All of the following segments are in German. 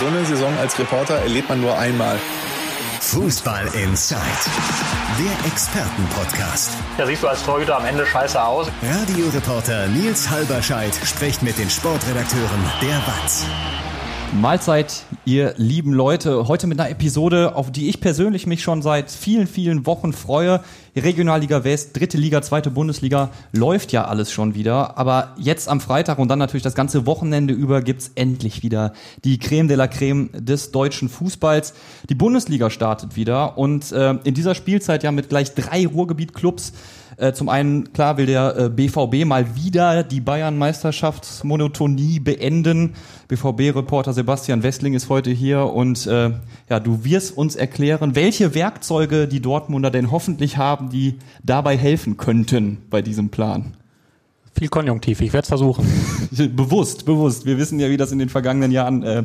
So eine Saison als Reporter erlebt man nur einmal. Fußball Inside, der Expertenpodcast. Ja, siehst du als Torhüter am Ende scheiße aus. Radioreporter Nils Halberscheid spricht mit den Sportredakteuren der WAZ. Mahlzeit, ihr lieben Leute. Heute mit einer Episode, auf die ich persönlich mich schon seit vielen, vielen Wochen freue. Regionalliga West, dritte Liga, zweite Bundesliga, läuft ja alles schon wieder. Aber jetzt am Freitag und dann natürlich das ganze Wochenende über gibt's endlich wieder die Creme de la Creme des deutschen Fußballs. Die Bundesliga startet wieder und äh, in dieser Spielzeit ja mit gleich drei Ruhrgebiet-Clubs äh, zum einen, klar, will der äh, BVB mal wieder die Bayern-Meisterschaftsmonotonie beenden. BVB-Reporter Sebastian Westling ist heute hier und äh, ja, du wirst uns erklären, welche Werkzeuge die Dortmunder denn hoffentlich haben, die dabei helfen könnten bei diesem Plan. Viel Konjunktiv, ich werde es versuchen. bewusst, bewusst. Wir wissen ja, wie das in den vergangenen Jahren äh,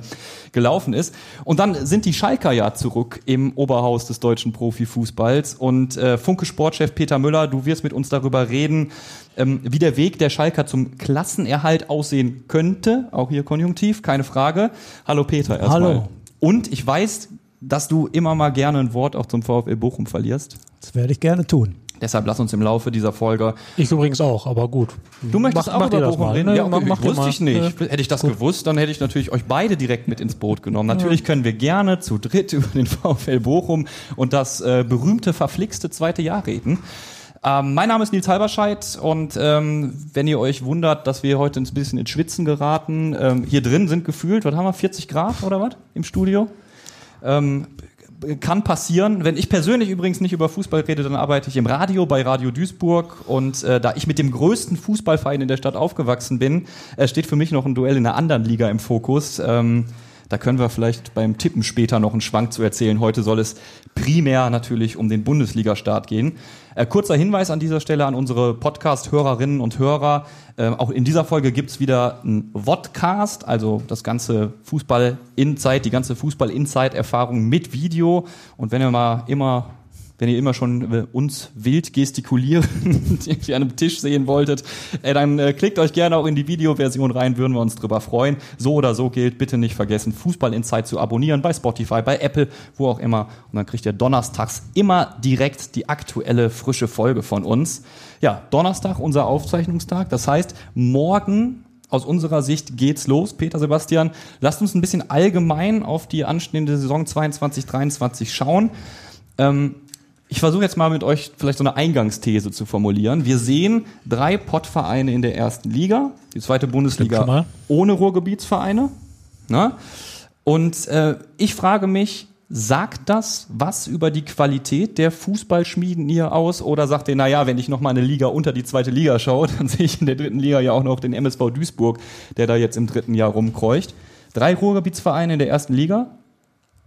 gelaufen ist. Und dann sind die Schalker ja zurück im Oberhaus des deutschen Profifußballs. Und äh, Funke Sportchef Peter Müller, du wirst mit uns darüber reden, ähm, wie der Weg der Schalker zum Klassenerhalt aussehen könnte. Auch hier Konjunktiv, keine Frage. Hallo Peter erstmal. Hallo. Und ich weiß, dass du immer mal gerne ein Wort auch zum VfL Bochum verlierst. Das werde ich gerne tun. Deshalb lass uns im Laufe dieser Folge. Ich übrigens auch, aber gut. Du möchtest mach, auch mach über Bochum reden? Ne? Ja, okay, mach, mach wusste ich nicht. Ja. Hätte ich das gewusst, dann hätte ich natürlich euch beide direkt mit ins Boot genommen. Natürlich können wir gerne zu dritt über den VfL Bochum und das äh, berühmte, verflixte zweite Jahr reden. Ähm, mein Name ist Nils Halberscheid und ähm, wenn ihr euch wundert, dass wir heute ein bisschen ins Schwitzen geraten, ähm, hier drin sind gefühlt, was haben wir, 40 Grad oder was im Studio? Kann passieren. Wenn ich persönlich übrigens nicht über Fußball rede, dann arbeite ich im Radio bei Radio Duisburg und äh, da ich mit dem größten Fußballverein in der Stadt aufgewachsen bin, äh, steht für mich noch ein Duell in einer anderen Liga im Fokus. Ähm, da können wir vielleicht beim Tippen später noch einen Schwank zu erzählen. Heute soll es primär natürlich um den Bundesliga-Start gehen. Äh, kurzer Hinweis an dieser Stelle an unsere Podcast-Hörerinnen und Hörer. Äh, auch in dieser Folge gibt's wieder einen Vodcast, also das ganze Fußball-Insight, die ganze Fußball-Insight-Erfahrung mit Video. Und wenn ihr mal immer wenn ihr immer schon äh, uns wild gestikulieren irgendwie an einem Tisch sehen wolltet, äh, dann äh, klickt euch gerne auch in die Videoversion rein, würden wir uns drüber freuen. So oder so gilt, bitte nicht vergessen, Fußball Insight zu abonnieren bei Spotify, bei Apple, wo auch immer. Und dann kriegt ihr donnerstags immer direkt die aktuelle frische Folge von uns. Ja, Donnerstag, unser Aufzeichnungstag. Das heißt, morgen aus unserer Sicht geht's los, Peter Sebastian. Lasst uns ein bisschen allgemein auf die anstehende Saison 22-23 schauen. Ähm, ich versuche jetzt mal mit euch vielleicht so eine Eingangsthese zu formulieren. Wir sehen drei Pottvereine in der ersten Liga, die zweite Bundesliga ohne Ruhrgebietsvereine. Ne? Und äh, ich frage mich, sagt das was über die Qualität der Fußballschmieden hier aus? Oder sagt ihr, naja, wenn ich noch mal eine Liga unter die zweite Liga schaue, dann sehe ich in der dritten Liga ja auch noch den MSV Duisburg, der da jetzt im dritten Jahr rumkreucht. Drei Ruhrgebietsvereine in der ersten Liga.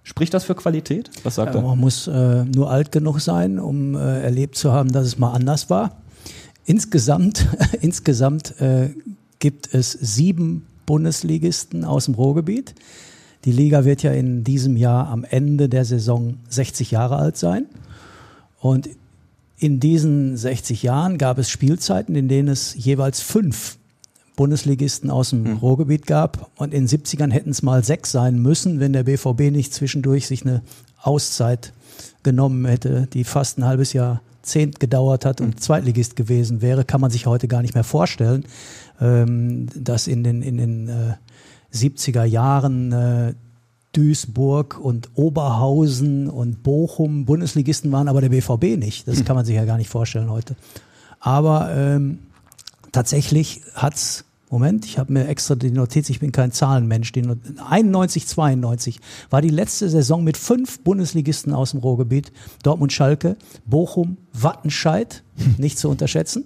Spricht das für Qualität? Was sagt er? man muss äh, nur alt genug sein, um äh, erlebt zu haben, dass es mal anders war. Insgesamt, insgesamt äh, gibt es sieben Bundesligisten aus dem Ruhrgebiet. Die Liga wird ja in diesem Jahr am Ende der Saison 60 Jahre alt sein. Und in diesen 60 Jahren gab es Spielzeiten, in denen es jeweils fünf Bundesligisten aus dem Ruhrgebiet gab. Und in den 70ern hätten es mal sechs sein müssen, wenn der BVB nicht zwischendurch sich eine Auszeit genommen hätte, die fast ein halbes Jahr Zehnt gedauert hat und Zweitligist gewesen wäre, kann man sich heute gar nicht mehr vorstellen, ähm, dass in den, in den äh, 70er Jahren äh, Duisburg und Oberhausen und Bochum Bundesligisten waren, aber der BVB nicht. Das kann man sich ja gar nicht vorstellen heute. Aber ähm, tatsächlich hat's Moment, ich habe mir extra die Notiz, ich bin kein Zahlenmensch. Die Not 91, 92 war die letzte Saison mit fünf Bundesligisten aus dem Ruhrgebiet. Dortmund, Schalke, Bochum, Wattenscheid, nicht zu unterschätzen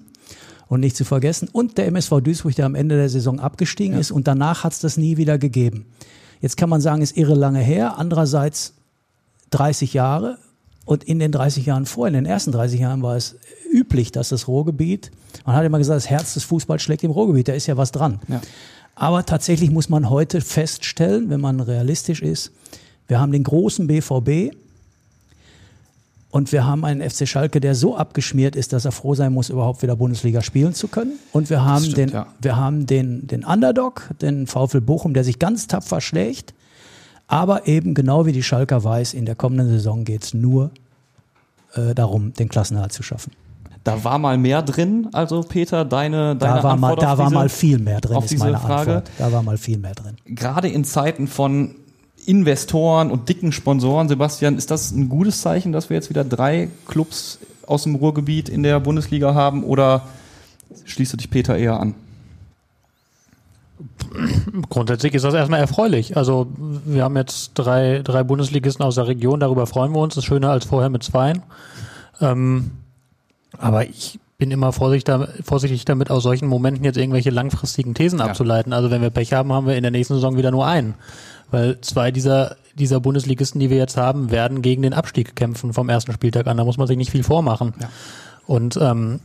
und nicht zu vergessen. Und der MSV Duisburg, der am Ende der Saison abgestiegen ist. Und danach hat's das nie wieder gegeben. Jetzt kann man sagen, ist irre lange her. Andererseits 30 Jahre. Und in den 30 Jahren vor, in den ersten 30 Jahren war es üblich, dass das Ruhrgebiet, man hat immer gesagt, das Herz des Fußballs schlägt im Ruhrgebiet, da ist ja was dran. Ja. Aber tatsächlich muss man heute feststellen, wenn man realistisch ist, wir haben den großen BVB und wir haben einen FC Schalke, der so abgeschmiert ist, dass er froh sein muss, überhaupt wieder Bundesliga spielen zu können. Und wir haben stimmt, den, ja. wir haben den, den Underdog, den VfL Bochum, der sich ganz tapfer schlägt. Aber eben genau wie die Schalker weiß, in der kommenden Saison geht es nur äh, darum, den Klassenerhalt zu schaffen. Da war mal mehr drin, also Peter, deine, deine Da war, mal, Antwort da auf war diese, mal viel mehr drin, auf ist diese meine Frage. Antwort. Da war mal viel mehr drin. Gerade in Zeiten von Investoren und dicken Sponsoren, Sebastian, ist das ein gutes Zeichen, dass wir jetzt wieder drei Clubs aus dem Ruhrgebiet in der Bundesliga haben oder schließt du dich Peter eher an? Grundsätzlich ist das erstmal erfreulich. Also wir haben jetzt drei, drei Bundesligisten aus der Region, darüber freuen wir uns. Das ist schöner als vorher mit zweien. Ähm, aber ich bin immer vorsichtig damit, aus solchen Momenten jetzt irgendwelche langfristigen Thesen abzuleiten. Also wenn wir Pech haben, haben wir in der nächsten Saison wieder nur einen. Weil zwei dieser, dieser Bundesligisten, die wir jetzt haben, werden gegen den Abstieg kämpfen vom ersten Spieltag an. Da muss man sich nicht viel vormachen. Und ähm,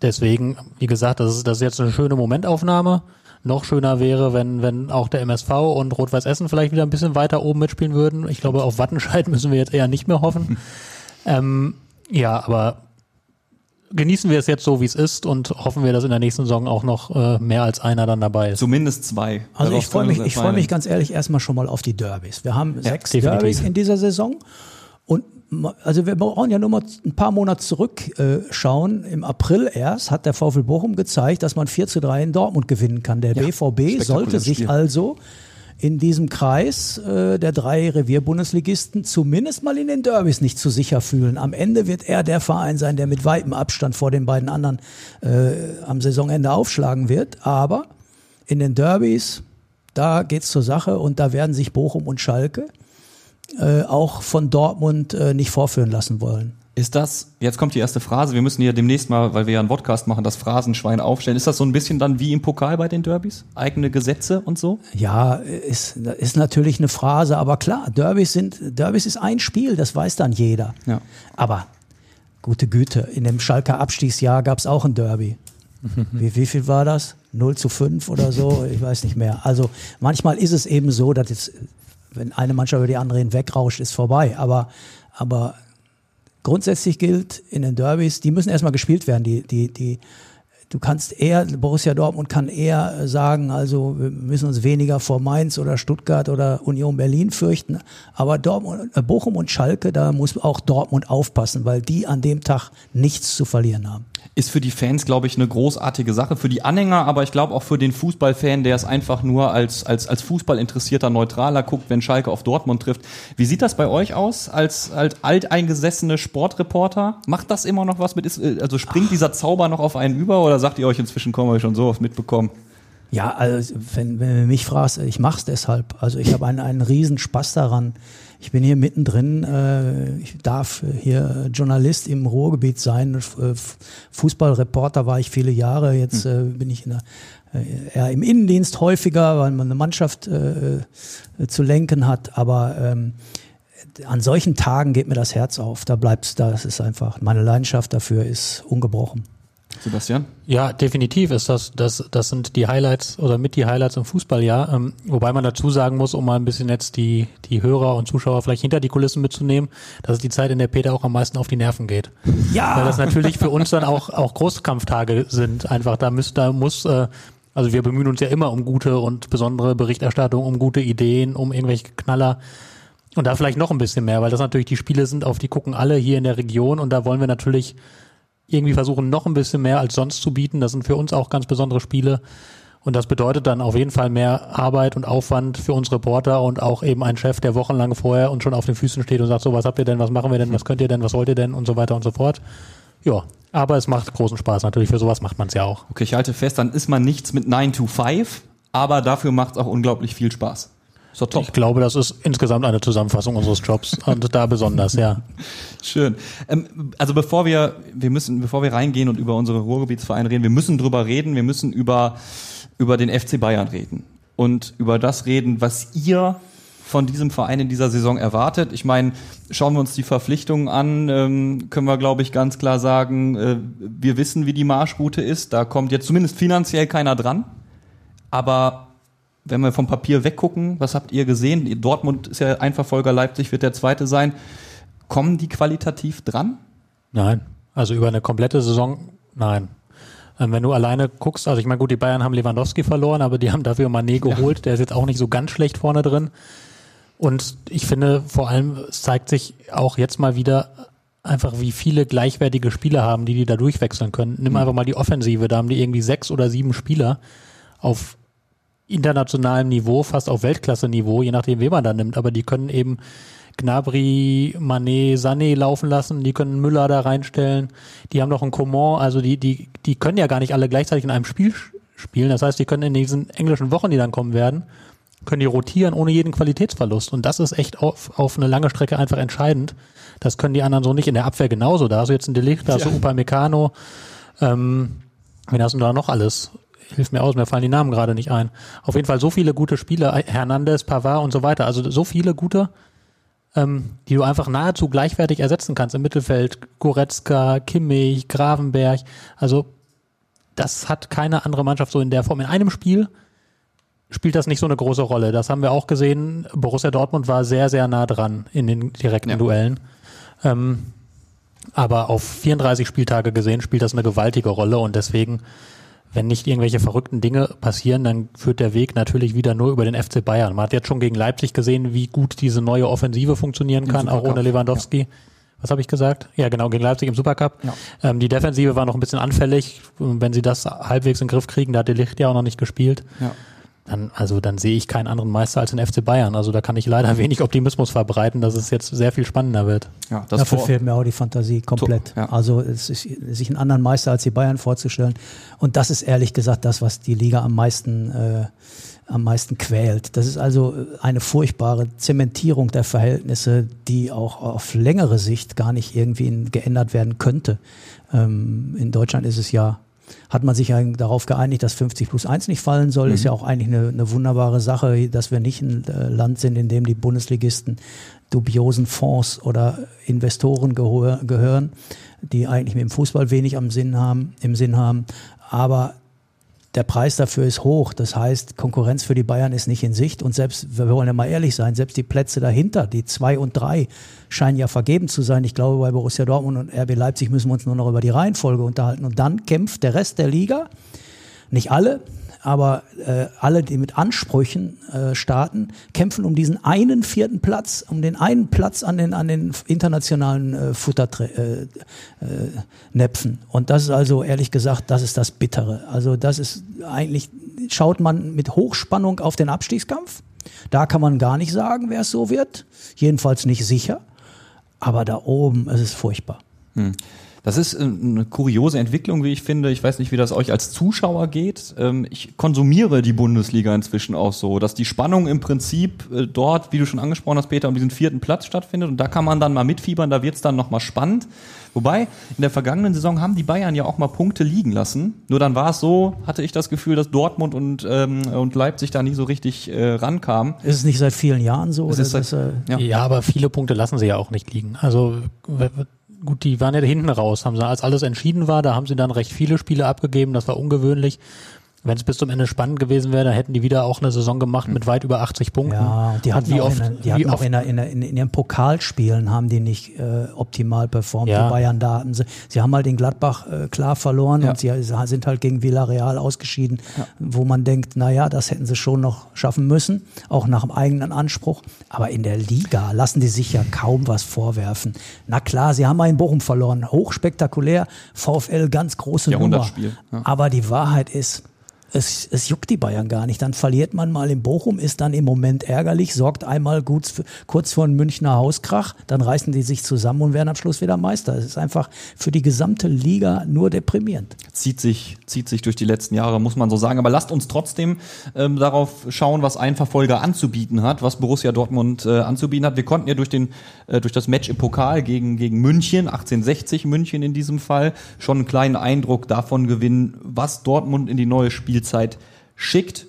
deswegen, wie gesagt, das ist, das ist jetzt eine schöne Momentaufnahme. Noch schöner wäre, wenn, wenn auch der MSV und Rot-Weiß Essen vielleicht wieder ein bisschen weiter oben mitspielen würden. Ich glaube, auf Wattenscheid müssen wir jetzt eher nicht mehr hoffen. ähm, ja, aber genießen wir es jetzt so, wie es ist und hoffen wir, dass in der nächsten Saison auch noch äh, mehr als einer dann dabei ist. Zumindest zwei. Also Darauf ich freue mich, ich freue mich ganz ehrlich erstmal schon mal auf die Derbys. Wir haben sechs definitiv. Derbys in dieser Saison und also wir brauchen ja nur mal ein paar Monate zurückschauen. Äh. Im April erst hat der VfL Bochum gezeigt, dass man 4 zu 3 in Dortmund gewinnen kann. Der BVB sollte sich Spiel. also in diesem Kreis äh, der drei Revierbundesligisten zumindest mal in den Derbys nicht zu sicher fühlen. Am Ende wird er der Verein sein, der mit weitem Abstand vor den beiden anderen äh, am Saisonende aufschlagen wird. Aber in den Derbys, da geht's zur Sache und da werden sich Bochum und Schalke äh, auch von Dortmund äh, nicht vorführen lassen wollen. Ist das, jetzt kommt die erste Phrase, wir müssen hier demnächst mal, weil wir ja einen Podcast machen, das Phrasenschwein aufstellen. Ist das so ein bisschen dann wie im Pokal bei den Derbys? Eigene Gesetze und so? Ja, ist, ist natürlich eine Phrase, aber klar, Derbys sind, Derbys ist ein Spiel, das weiß dann jeder. Ja. Aber gute Güte, in dem Schalker Abstiegsjahr gab's auch ein Derby. Wie, wie viel war das? 0 zu 5 oder so? Ich weiß nicht mehr. Also manchmal ist es eben so, dass jetzt, wenn eine Mannschaft über die andere hinwegrauscht, ist vorbei. Aber, aber grundsätzlich gilt in den Derbys, die müssen erstmal gespielt werden. Die, die, die, du kannst eher, Borussia Dortmund kann eher sagen, also wir müssen uns weniger vor Mainz oder Stuttgart oder Union Berlin fürchten. Aber Dortmund, äh, Bochum und Schalke, da muss auch Dortmund aufpassen, weil die an dem Tag nichts zu verlieren haben. Ist für die Fans, glaube ich, eine großartige Sache. Für die Anhänger, aber ich glaube auch für den Fußballfan, der es einfach nur als, als, als Fußballinteressierter Neutraler guckt, wenn Schalke auf Dortmund trifft. Wie sieht das bei euch aus als, als alteingesessene Sportreporter? Macht das immer noch was mit? Ist, äh, also springt dieser Zauber noch auf einen über oder sagt ihr euch inzwischen, kommen wir schon so oft mitbekommen? Ja, also wenn, wenn du mich fragst, ich mach's deshalb. Also ich habe einen, einen riesen Spaß daran. Ich bin hier mittendrin, äh, ich darf hier Journalist im Ruhrgebiet sein. Äh, Fußballreporter war ich viele Jahre, jetzt äh, bin ich in der, äh, eher im Innendienst häufiger, weil man eine Mannschaft äh, äh, zu lenken hat. Aber ähm, an solchen Tagen geht mir das Herz auf. Da bleibt's da. Das ist einfach, meine Leidenschaft dafür ist ungebrochen. Sebastian? Ja, definitiv ist das, das, das sind die Highlights oder mit die Highlights im Fußballjahr. Ähm, wobei man dazu sagen muss, um mal ein bisschen jetzt die, die Hörer und Zuschauer vielleicht hinter die Kulissen mitzunehmen, dass es die Zeit, in der Peter auch am meisten auf die Nerven geht. Ja, Weil das natürlich für uns dann auch, auch Großkampftage sind. Einfach, da muss, da muss, äh, also wir bemühen uns ja immer um gute und besondere Berichterstattung, um gute Ideen, um irgendwelche Knaller. Und da vielleicht noch ein bisschen mehr, weil das natürlich die Spiele sind, auf die gucken alle hier in der Region und da wollen wir natürlich irgendwie versuchen, noch ein bisschen mehr als sonst zu bieten. Das sind für uns auch ganz besondere Spiele. Und das bedeutet dann auf jeden Fall mehr Arbeit und Aufwand für uns Reporter und auch eben ein Chef, der wochenlang vorher und schon auf den Füßen steht und sagt, so, was habt ihr denn, was machen wir denn, was könnt ihr denn, was wollt ihr denn und so weiter und so fort. Ja, aber es macht großen Spaß. Natürlich, für sowas macht man es ja auch. Okay, ich halte fest, dann ist man nichts mit 9 to 5, aber dafür macht es auch unglaublich viel Spaß. Ist doch top. Ich glaube, das ist insgesamt eine Zusammenfassung unseres Jobs und da besonders, ja. Schön. Ähm, also bevor wir, wir müssen, bevor wir reingehen und über unsere Ruhrgebietsvereine reden, wir müssen drüber reden, wir müssen über, über den FC Bayern reden. Und über das reden, was ihr von diesem Verein in dieser Saison erwartet. Ich meine, schauen wir uns die Verpflichtungen an, ähm, können wir, glaube ich, ganz klar sagen, äh, wir wissen, wie die Marschroute ist. Da kommt jetzt zumindest finanziell keiner dran. Aber wenn wir vom Papier weggucken, was habt ihr gesehen? Dortmund ist ja ein Verfolger, Leipzig wird der zweite sein. Kommen die qualitativ dran? Nein, also über eine komplette Saison, nein. Ähm, wenn du alleine guckst, also ich meine, gut, die Bayern haben Lewandowski verloren, aber die haben dafür Mané geholt, der ist jetzt auch nicht so ganz schlecht vorne drin. Und ich finde, vor allem es zeigt sich auch jetzt mal wieder einfach, wie viele gleichwertige Spieler haben, die die da durchwechseln können. Nimm einfach mal die Offensive, da haben die irgendwie sechs oder sieben Spieler auf internationalem Niveau, fast auf Weltklasse-Niveau, je nachdem, wen man da nimmt. Aber die können eben Gnabry, Manet, Sané laufen lassen, die können Müller da reinstellen, die haben noch einen Coman, also die, die, die können ja gar nicht alle gleichzeitig in einem Spiel spielen. Das heißt, die können in diesen englischen Wochen, die dann kommen werden, können die rotieren ohne jeden Qualitätsverlust. Und das ist echt auf, auf eine lange Strecke einfach entscheidend. Das können die anderen so nicht. In der Abwehr genauso. Da hast du jetzt ein Delicht, da hast du ja. Upamecano. Ähm, wen hast du da noch alles? Hilf mir aus, mir fallen die Namen gerade nicht ein. Auf jeden Fall so viele gute Spieler, Hernandez, Pavard und so weiter. Also so viele gute, ähm, die du einfach nahezu gleichwertig ersetzen kannst im Mittelfeld. Goretzka, Kimmich, Gravenberg. Also das hat keine andere Mannschaft so in der Form. In einem Spiel spielt das nicht so eine große Rolle. Das haben wir auch gesehen. Borussia Dortmund war sehr, sehr nah dran in den direkten ja. Duellen. Ähm, aber auf 34 Spieltage gesehen spielt das eine gewaltige Rolle und deswegen, wenn nicht irgendwelche verrückten Dinge passieren, dann führt der Weg natürlich wieder nur über den FC Bayern. Man hat jetzt schon gegen Leipzig gesehen, wie gut diese neue Offensive funktionieren kann, auch ohne Lewandowski. Ja. Was habe ich gesagt? Ja, genau, gegen Leipzig im Supercup. Ja. Ähm, die Defensive war noch ein bisschen anfällig. Wenn sie das halbwegs in den Griff kriegen, da hat der Licht ja auch noch nicht gespielt. Ja dann, also dann sehe ich keinen anderen Meister als den FC Bayern. Also da kann ich leider wenig Optimismus verbreiten, dass es jetzt sehr viel spannender wird. Ja, das Dafür fehlt mir auch die Fantasie komplett. Ja. Also es ist, sich einen anderen Meister als die Bayern vorzustellen. Und das ist ehrlich gesagt das, was die Liga am meisten äh, am meisten quält. Das ist also eine furchtbare Zementierung der Verhältnisse, die auch auf längere Sicht gar nicht irgendwie geändert werden könnte. Ähm, in Deutschland ist es ja hat man sich ja darauf geeinigt, dass 50 plus 1 nicht fallen soll. Mhm. Ist ja auch eigentlich eine, eine, wunderbare Sache, dass wir nicht ein äh, Land sind, in dem die Bundesligisten dubiosen Fonds oder Investoren gehören, die eigentlich mit dem Fußball wenig am Sinn haben, im Sinn haben. Aber der Preis dafür ist hoch. Das heißt, Konkurrenz für die Bayern ist nicht in Sicht. Und selbst, wir wollen ja mal ehrlich sein, selbst die Plätze dahinter, die zwei und drei, scheinen ja vergeben zu sein. Ich glaube, bei Borussia Dortmund und RB Leipzig müssen wir uns nur noch über die Reihenfolge unterhalten. Und dann kämpft der Rest der Liga, nicht alle, aber äh, alle, die mit Ansprüchen äh, starten, kämpfen um diesen einen vierten Platz, um den einen Platz an den, an den internationalen äh, Futternäpfen. Äh, äh, Und das ist also, ehrlich gesagt, das ist das Bittere. Also das ist eigentlich, schaut man mit Hochspannung auf den Abstiegskampf. Da kann man gar nicht sagen, wer es so wird. Jedenfalls nicht sicher. Aber da oben ist es furchtbar. Hm. Das ist äh, eine kuriose Entwicklung, wie ich finde. Ich weiß nicht, wie das euch als Zuschauer geht. Ähm, ich konsumiere die Bundesliga inzwischen auch so, dass die Spannung im Prinzip äh, dort, wie du schon angesprochen hast, Peter, um diesen vierten Platz stattfindet. Und da kann man dann mal mitfiebern, da wird es dann nochmal spannend. Wobei, in der vergangenen Saison haben die Bayern ja auch mal Punkte liegen lassen. Nur dann war es so, hatte ich das Gefühl, dass Dortmund und, ähm, und Leipzig da nicht so richtig äh, rankamen. Ist es nicht seit vielen Jahren so? Es ist seit, das, äh ja. ja, aber viele Punkte lassen sie ja auch nicht liegen. Also gut, die waren ja hinten raus, haben sie, als alles entschieden war, da haben sie dann recht viele Spiele abgegeben, das war ungewöhnlich. Wenn es bis zum Ende spannend gewesen wäre, dann hätten die wieder auch eine Saison gemacht mit weit über 80 Punkten. Ja, die hatten wie auch, oft, in, die hatten auch in, in, in, in, ihren Pokalspielen haben die nicht äh, optimal performt. Ja. Die Bayern da hatten sie, sie haben halt den Gladbach äh, klar verloren ja. und sie sind halt gegen Villarreal ausgeschieden, ja. wo man denkt, naja, das hätten sie schon noch schaffen müssen, auch nach dem eigenen Anspruch. Aber in der Liga lassen die sich ja kaum was vorwerfen. Na klar, sie haben mal in Bochum verloren, hochspektakulär, VfL ganz große Nummer. Ja. Aber die Wahrheit ist, es, es juckt die Bayern gar nicht. Dann verliert man mal in Bochum, ist dann im Moment ärgerlich, sorgt einmal gut, kurz vor einem Münchner Hauskrach, dann reißen die sich zusammen und werden am Schluss wieder Meister. Es ist einfach für die gesamte Liga nur deprimierend. Zieht sich, zieht sich durch die letzten Jahre, muss man so sagen. Aber lasst uns trotzdem ähm, darauf schauen, was ein Verfolger anzubieten hat, was Borussia Dortmund äh, anzubieten hat. Wir konnten ja durch, den, äh, durch das Match im Pokal gegen, gegen München, 1860 München in diesem Fall, schon einen kleinen Eindruck davon gewinnen, was Dortmund in die neue Spiel Spielzeit schickt.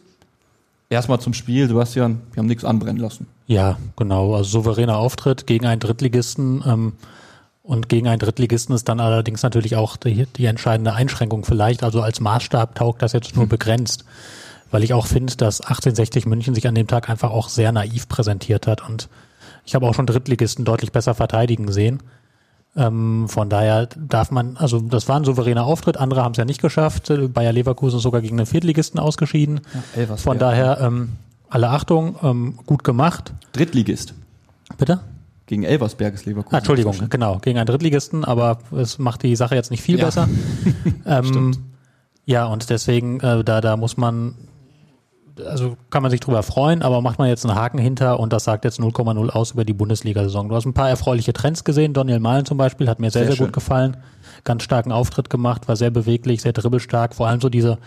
Erstmal zum Spiel, Sebastian, wir haben nichts anbrennen lassen. Ja, genau. Also souveräner Auftritt gegen einen Drittligisten. Ähm, und gegen einen Drittligisten ist dann allerdings natürlich auch die, die entscheidende Einschränkung vielleicht. Also als Maßstab taugt das jetzt nur hm. begrenzt. Weil ich auch finde, dass 1860 München sich an dem Tag einfach auch sehr naiv präsentiert hat. Und ich habe auch schon Drittligisten deutlich besser verteidigen sehen. Ähm, von daher darf man, also das war ein souveräner Auftritt, andere haben es ja nicht geschafft. Bayer Leverkusen ist sogar gegen einen Viertligisten ausgeschieden. Ja, von daher ähm, alle Achtung, ähm, gut gemacht. Drittligist. Bitte? Gegen Elversberg ist Leverkusen. Ah, Entschuldigung, genau, gegen einen Drittligisten, aber es macht die Sache jetzt nicht viel Ja. besser. ähm, ja, und deswegen, äh, da, da muss man, also kann man sich drüber freuen, aber macht man jetzt einen Haken hinter und das sagt jetzt 0,0 aus über die Bundesliga-Saison. Du hast ein paar erfreuliche Trends gesehen. Daniel Mahlen zum Beispiel hat mir sehr, Sehr sehr, gut gefallen. Ganz starken Auftritt gemacht, war sehr beweglich, sehr dribbelstark. Vor allem so diese,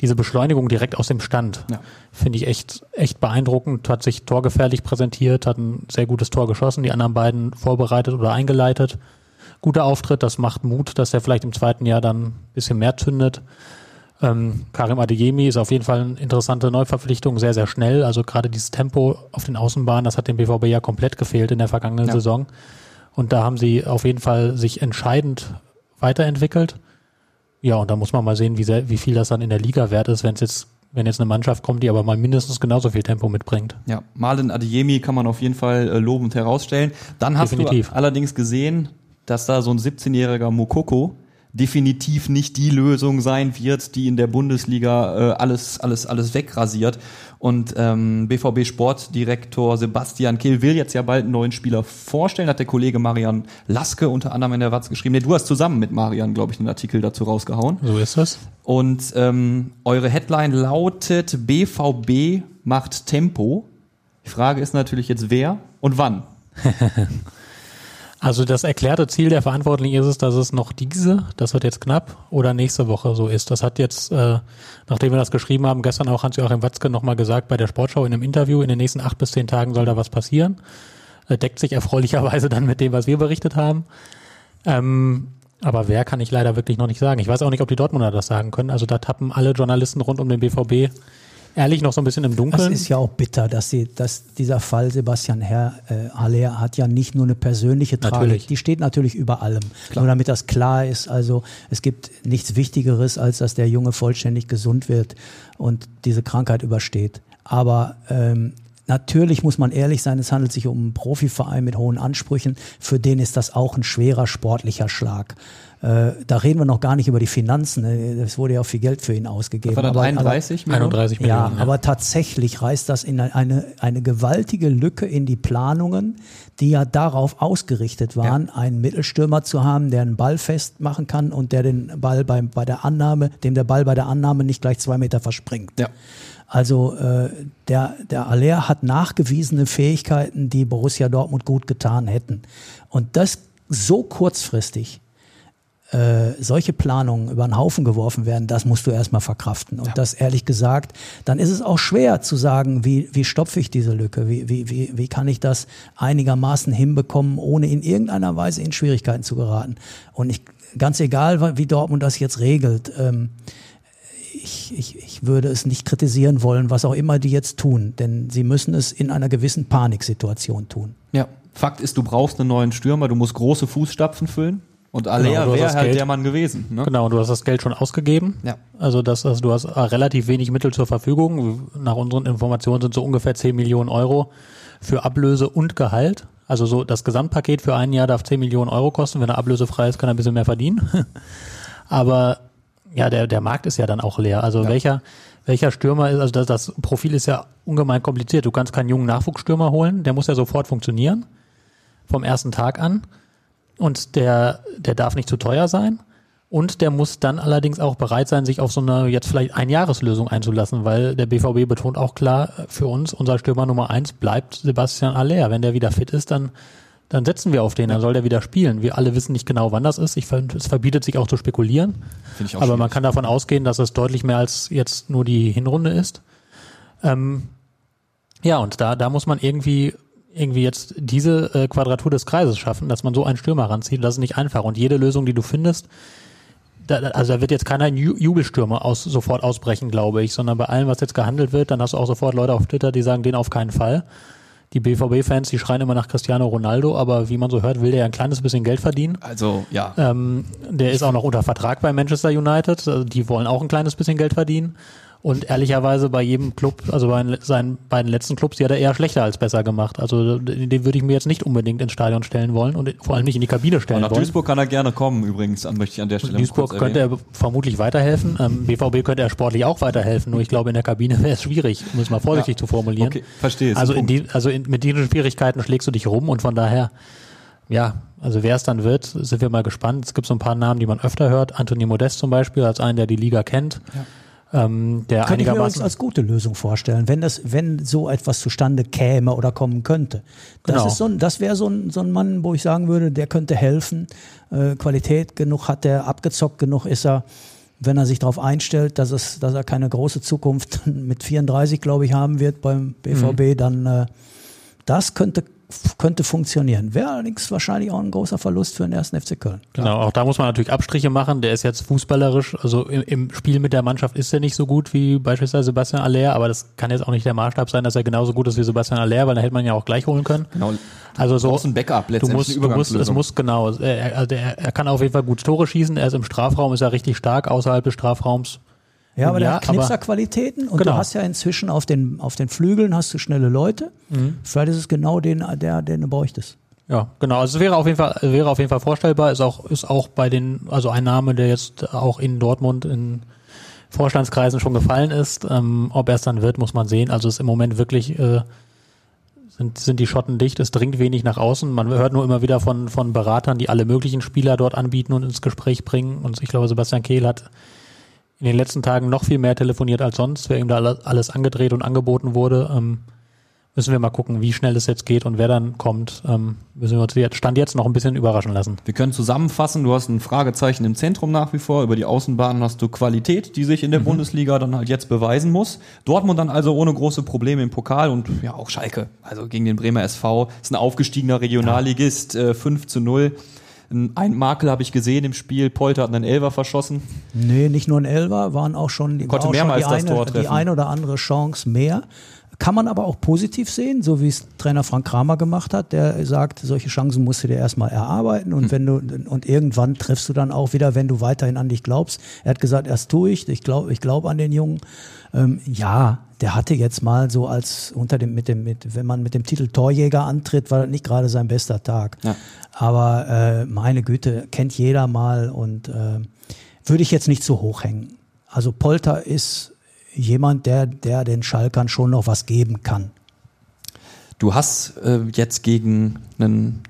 diese Beschleunigung direkt aus dem Stand. Ja. Finde ich echt, echt beeindruckend. Hat sich torgefährlich präsentiert, hat ein sehr gutes Tor geschossen, die anderen beiden vorbereitet oder eingeleitet. Guter Auftritt, das macht Mut, dass er vielleicht im zweiten Jahr dann ein bisschen mehr zündet. Ähm, Karim Adeyemi ist auf jeden Fall eine interessante Neuverpflichtung, sehr, sehr schnell. Also gerade dieses Tempo auf den Außenbahnen, das hat dem BVB ja komplett gefehlt in der vergangenen Ja. Saison. Und da haben sie auf jeden Fall sich entscheidend weiterentwickelt. Ja, und da muss man mal sehen, wie, sehr, wie viel das dann in der Liga wert ist, wenn es jetzt, wenn jetzt eine Mannschaft kommt, die aber mal mindestens genauso viel Tempo mitbringt. Ja, Marlon Adeyemi kann man auf jeden Fall äh, lobend herausstellen. Dann hast Definitiv. du allerdings gesehen, dass da so ein 17-jähriger Mokoko definitiv nicht die Lösung sein wird, die in der Bundesliga äh, alles, alles, alles wegrasiert. Und ähm, BVB Sportdirektor Sebastian Kehl will jetzt ja bald einen neuen Spieler vorstellen, hat der Kollege Marian Laske unter anderem in der Watz geschrieben. Nee, du hast zusammen mit Marian, glaube ich, einen Artikel dazu rausgehauen. So ist es. Und ähm, eure Headline lautet BVB macht Tempo. Die Frage ist natürlich jetzt wer und wann. Also das erklärte Ziel der Verantwortlichen ist es, dass es noch diese, das wird jetzt knapp, oder nächste Woche so ist. Das hat jetzt, äh, nachdem wir das geschrieben haben, gestern auch Hans-Joachim Watzke nochmal gesagt bei der Sportschau in einem Interview, in den nächsten acht bis zehn Tagen soll da was passieren. Äh, deckt sich erfreulicherweise dann mit dem, was wir berichtet haben. Ähm, aber wer kann ich leider wirklich noch nicht sagen. Ich weiß auch nicht, ob die Dortmunder das sagen können. Also da tappen alle Journalisten rund um den BVB ehrlich noch so ein bisschen im Das Dunkeln. ist ja auch bitter, dass, sie, dass dieser Fall Sebastian Herr äh, Haller hat ja nicht nur eine persönliche Tragik, Natürlich. die steht natürlich über allem. Nur damit das klar ist, also es gibt nichts Wichtigeres, als dass der Junge vollständig gesund wird und diese Krankheit übersteht. Aber ähm, Natürlich muss man ehrlich sein, es handelt sich um einen Profiverein mit hohen Ansprüchen. Für den ist das auch ein schwerer sportlicher Schlag. Äh, da reden wir noch gar nicht über die Finanzen. äh, Es wurde ja auch viel Geld für ihn ausgegeben. War das Aber- aber- 31 Millionen? 31 ja, Millionen. aber tatsächlich reißt das in eine, eine gewaltige Lücke in die Planungen, die ja darauf ausgerichtet waren, einen Mittelstürmer zu haben, der einen Ball festmachen kann und der den Ball beim, bei der Annahme, dem der Ball bei der Annahme nicht gleich zwei Meter verspringt. Ja. Also äh, der, der Aller hat nachgewiesene Fähigkeiten, die Borussia Dortmund gut getan hätten. Und das so kurzfristig äh, solche Planungen über den Haufen geworfen werden, das musst du erstmal verkraften. Und das ehrlich gesagt, dann ist es auch schwer zu sagen, wie, wie stopfe ich diese Lücke, wie, wie, wie, wie kann ich das einigermaßen hinbekommen, ohne in irgendeiner Weise in Schwierigkeiten zu geraten. Und ich, ganz egal, wie Dortmund das jetzt regelt, ähm, ich, ich, ich würde es nicht kritisieren wollen, was auch immer die jetzt tun, denn sie müssen es in einer gewissen Paniksituation tun. Ja. Fakt ist, du brauchst einen neuen Stürmer, du musst große Fußstapfen füllen. Und Genau, Alea hast wäre halt Geld. der Mann gewesen. Ne? Genau, und du hast das Geld schon ausgegeben. Ja. Also, das, also du hast äh, relativ wenig Mittel zur Verfügung. Nach unseren Informationen sind so ungefähr 10 Millionen Euro für Ablöse und Gehalt. Also so das Gesamtpaket für ein Jahr darf 10 Millionen Euro kosten. Wenn er ablösefrei ist, kann er ein bisschen mehr verdienen. Aber ja, der, der Markt ist ja dann auch leer. Also welcher, welcher Stürmer ist, also das, das Profil ist ja ungemein kompliziert. Du kannst keinen jungen Nachwuchsstürmer holen, der muss ja sofort funktionieren. Vom ersten Tag an. Und der, der darf nicht zu teuer sein. Und der muss dann allerdings auch bereit sein, sich auf so eine jetzt vielleicht Einjahreslösung einzulassen, weil der BVB betont auch klar, für uns, unser Stürmer Nummer eins bleibt Sebastian Aller. Wenn der wieder fit ist, dann, dann setzen wir auf den, dann soll der wieder spielen. Wir alle wissen nicht genau, wann das ist. Ich finde, es verbietet sich auch zu spekulieren. Ich auch Aber man schwierig. kann davon ausgehen, dass es deutlich mehr als jetzt nur die Hinrunde ist. Ähm, ja, und da, da muss man irgendwie, irgendwie jetzt diese äh, Quadratur des Kreises schaffen, dass man so einen Stürmer ranzieht. Das ist nicht einfach. Und jede Lösung, die du findest, da, also da wird jetzt keiner ein Ju- Jubelstürmer aus, sofort ausbrechen, glaube ich, sondern bei allem, was jetzt gehandelt wird, dann hast du auch sofort Leute auf Twitter, die sagen, den auf keinen Fall. Die BVB-Fans, die schreien immer nach Cristiano Ronaldo, aber wie man so hört, will der ja ein kleines bisschen Geld verdienen. Also, ja. Ähm, der ist auch noch unter Vertrag bei Manchester United. Also die wollen auch ein kleines bisschen Geld verdienen. Und ehrlicherweise bei jedem Club, also bei seinen beiden letzten Clubs, die hat er eher schlechter als besser gemacht. Also den würde ich mir jetzt nicht unbedingt ins Stadion stellen wollen und vor allem nicht in die Kabine stellen Und nach wollen. Duisburg kann er gerne kommen, übrigens, an, möchte ich an der Stelle Duisburg kurz könnte er vermutlich weiterhelfen. Ähm, BVB könnte er sportlich auch weiterhelfen, nur ich glaube, in der Kabine wäre es schwierig, um es mal vorsichtig Ja. zu formulieren. Okay, verstehe, Also, in die, also in, mit diesen Schwierigkeiten schlägst du dich rum und von daher, ja, also wer es dann wird, sind wir mal gespannt. Es gibt so ein paar Namen, die man öfter hört. Anthony Modest zum Beispiel, als einen, der die Liga kennt. Ähm, der Könnte ich mir als gute Lösung vorstellen, wenn das, wenn so etwas zustande käme oder kommen könnte. Das Genau. ist so ein, das wäre so ein, so ein Mann, wo ich sagen würde, der könnte helfen. Äh, Qualität genug hat der, abgezockt genug ist er, wenn er sich darauf einstellt, dass es, dass er keine große Zukunft mit 34, glaube ich, haben wird beim BVB, dann äh, das könnte könnte funktionieren. Wäre allerdings wahrscheinlich auch ein großer Verlust für den ersten FC Köln. Genau, auch da muss man natürlich Abstriche machen. Der ist jetzt fußballerisch, also im, im Spiel mit der Mannschaft ist er nicht so gut wie beispielsweise Sebastian Aller, aber das kann jetzt auch nicht der Maßstab sein, dass er genauso gut ist wie Sebastian Aller, weil dann hätte man ihn ja auch gleich holen können. Genau. Also so ein Backup, du letztendlich musst, eine du musst, es muss genau, er, also er, er kann auf jeden Fall gut Tore schießen, er ist im Strafraum, ist er richtig stark, außerhalb des Strafraums. Ja, aber der Ja, hat Knipserqualitäten und Genau. du hast ja inzwischen auf den, auf den Flügeln hast du schnelle Leute. Vielleicht ist es genau den, der, den du bräuchtest. Ja, genau. Also es wäre auf jeden Fall, wäre auf jeden Fall vorstellbar. Ist auch, ist auch bei den, also ein Name, der jetzt auch in Dortmund in Vorstandskreisen schon gefallen ist. Ähm, ob er es dann wird, muss man sehen. Also es ist im Moment wirklich, äh, sind, sind die Schotten dicht. Es dringt wenig nach außen. Man hört nur immer wieder von, von Beratern, die alle möglichen Spieler dort anbieten und ins Gespräch bringen. Und ich glaube, Sebastian Kehl hat in den letzten Tagen noch viel mehr telefoniert als sonst, wer ihm da alle- alles angedreht und angeboten wurde. Ähm, müssen wir mal gucken, wie schnell es jetzt geht und wer dann kommt. Ähm, müssen wir uns jetzt, Stand jetzt noch ein bisschen überraschen lassen. Wir können zusammenfassen, du hast ein Fragezeichen im Zentrum nach wie vor, über die Außenbahnen hast du Qualität, die sich in Mhm. der Bundesliga dann halt jetzt beweisen muss. Dortmund dann also ohne große Probleme im Pokal und ja auch Schalke, also gegen den Bremer SV, ist ein aufgestiegener Regionalligist, äh, 5 zu 0. Ein Makel habe ich gesehen im Spiel, Polter hat einen Elfer verschossen. Nee, nicht nur ein Elfer, waren auch schon, die, Konnte war auch schon mehrmals die, das Tor eine, die treffen. eine oder andere Chance mehr. Kann man aber auch positiv sehen, so wie es Trainer Frank Kramer gemacht hat, der sagt, solche Chancen musst du dir erstmal erarbeiten und wenn du und irgendwann triffst du dann auch wieder, wenn du weiterhin an dich glaubst. Er hat gesagt, erst tue ich, ich glaube ich glaub an den Jungen. Ähm, ja, der hatte jetzt mal so als unter dem mit dem mit wenn man mit dem Titel Torjäger antritt, war das nicht gerade sein bester Tag. Ja. Aber äh, meine Güte, kennt jeder mal und äh, würde ich jetzt nicht so hoch hängen. Also Polter ist jemand, der, der den Schalkern schon noch was geben kann. Du hast äh, jetzt gegen einen,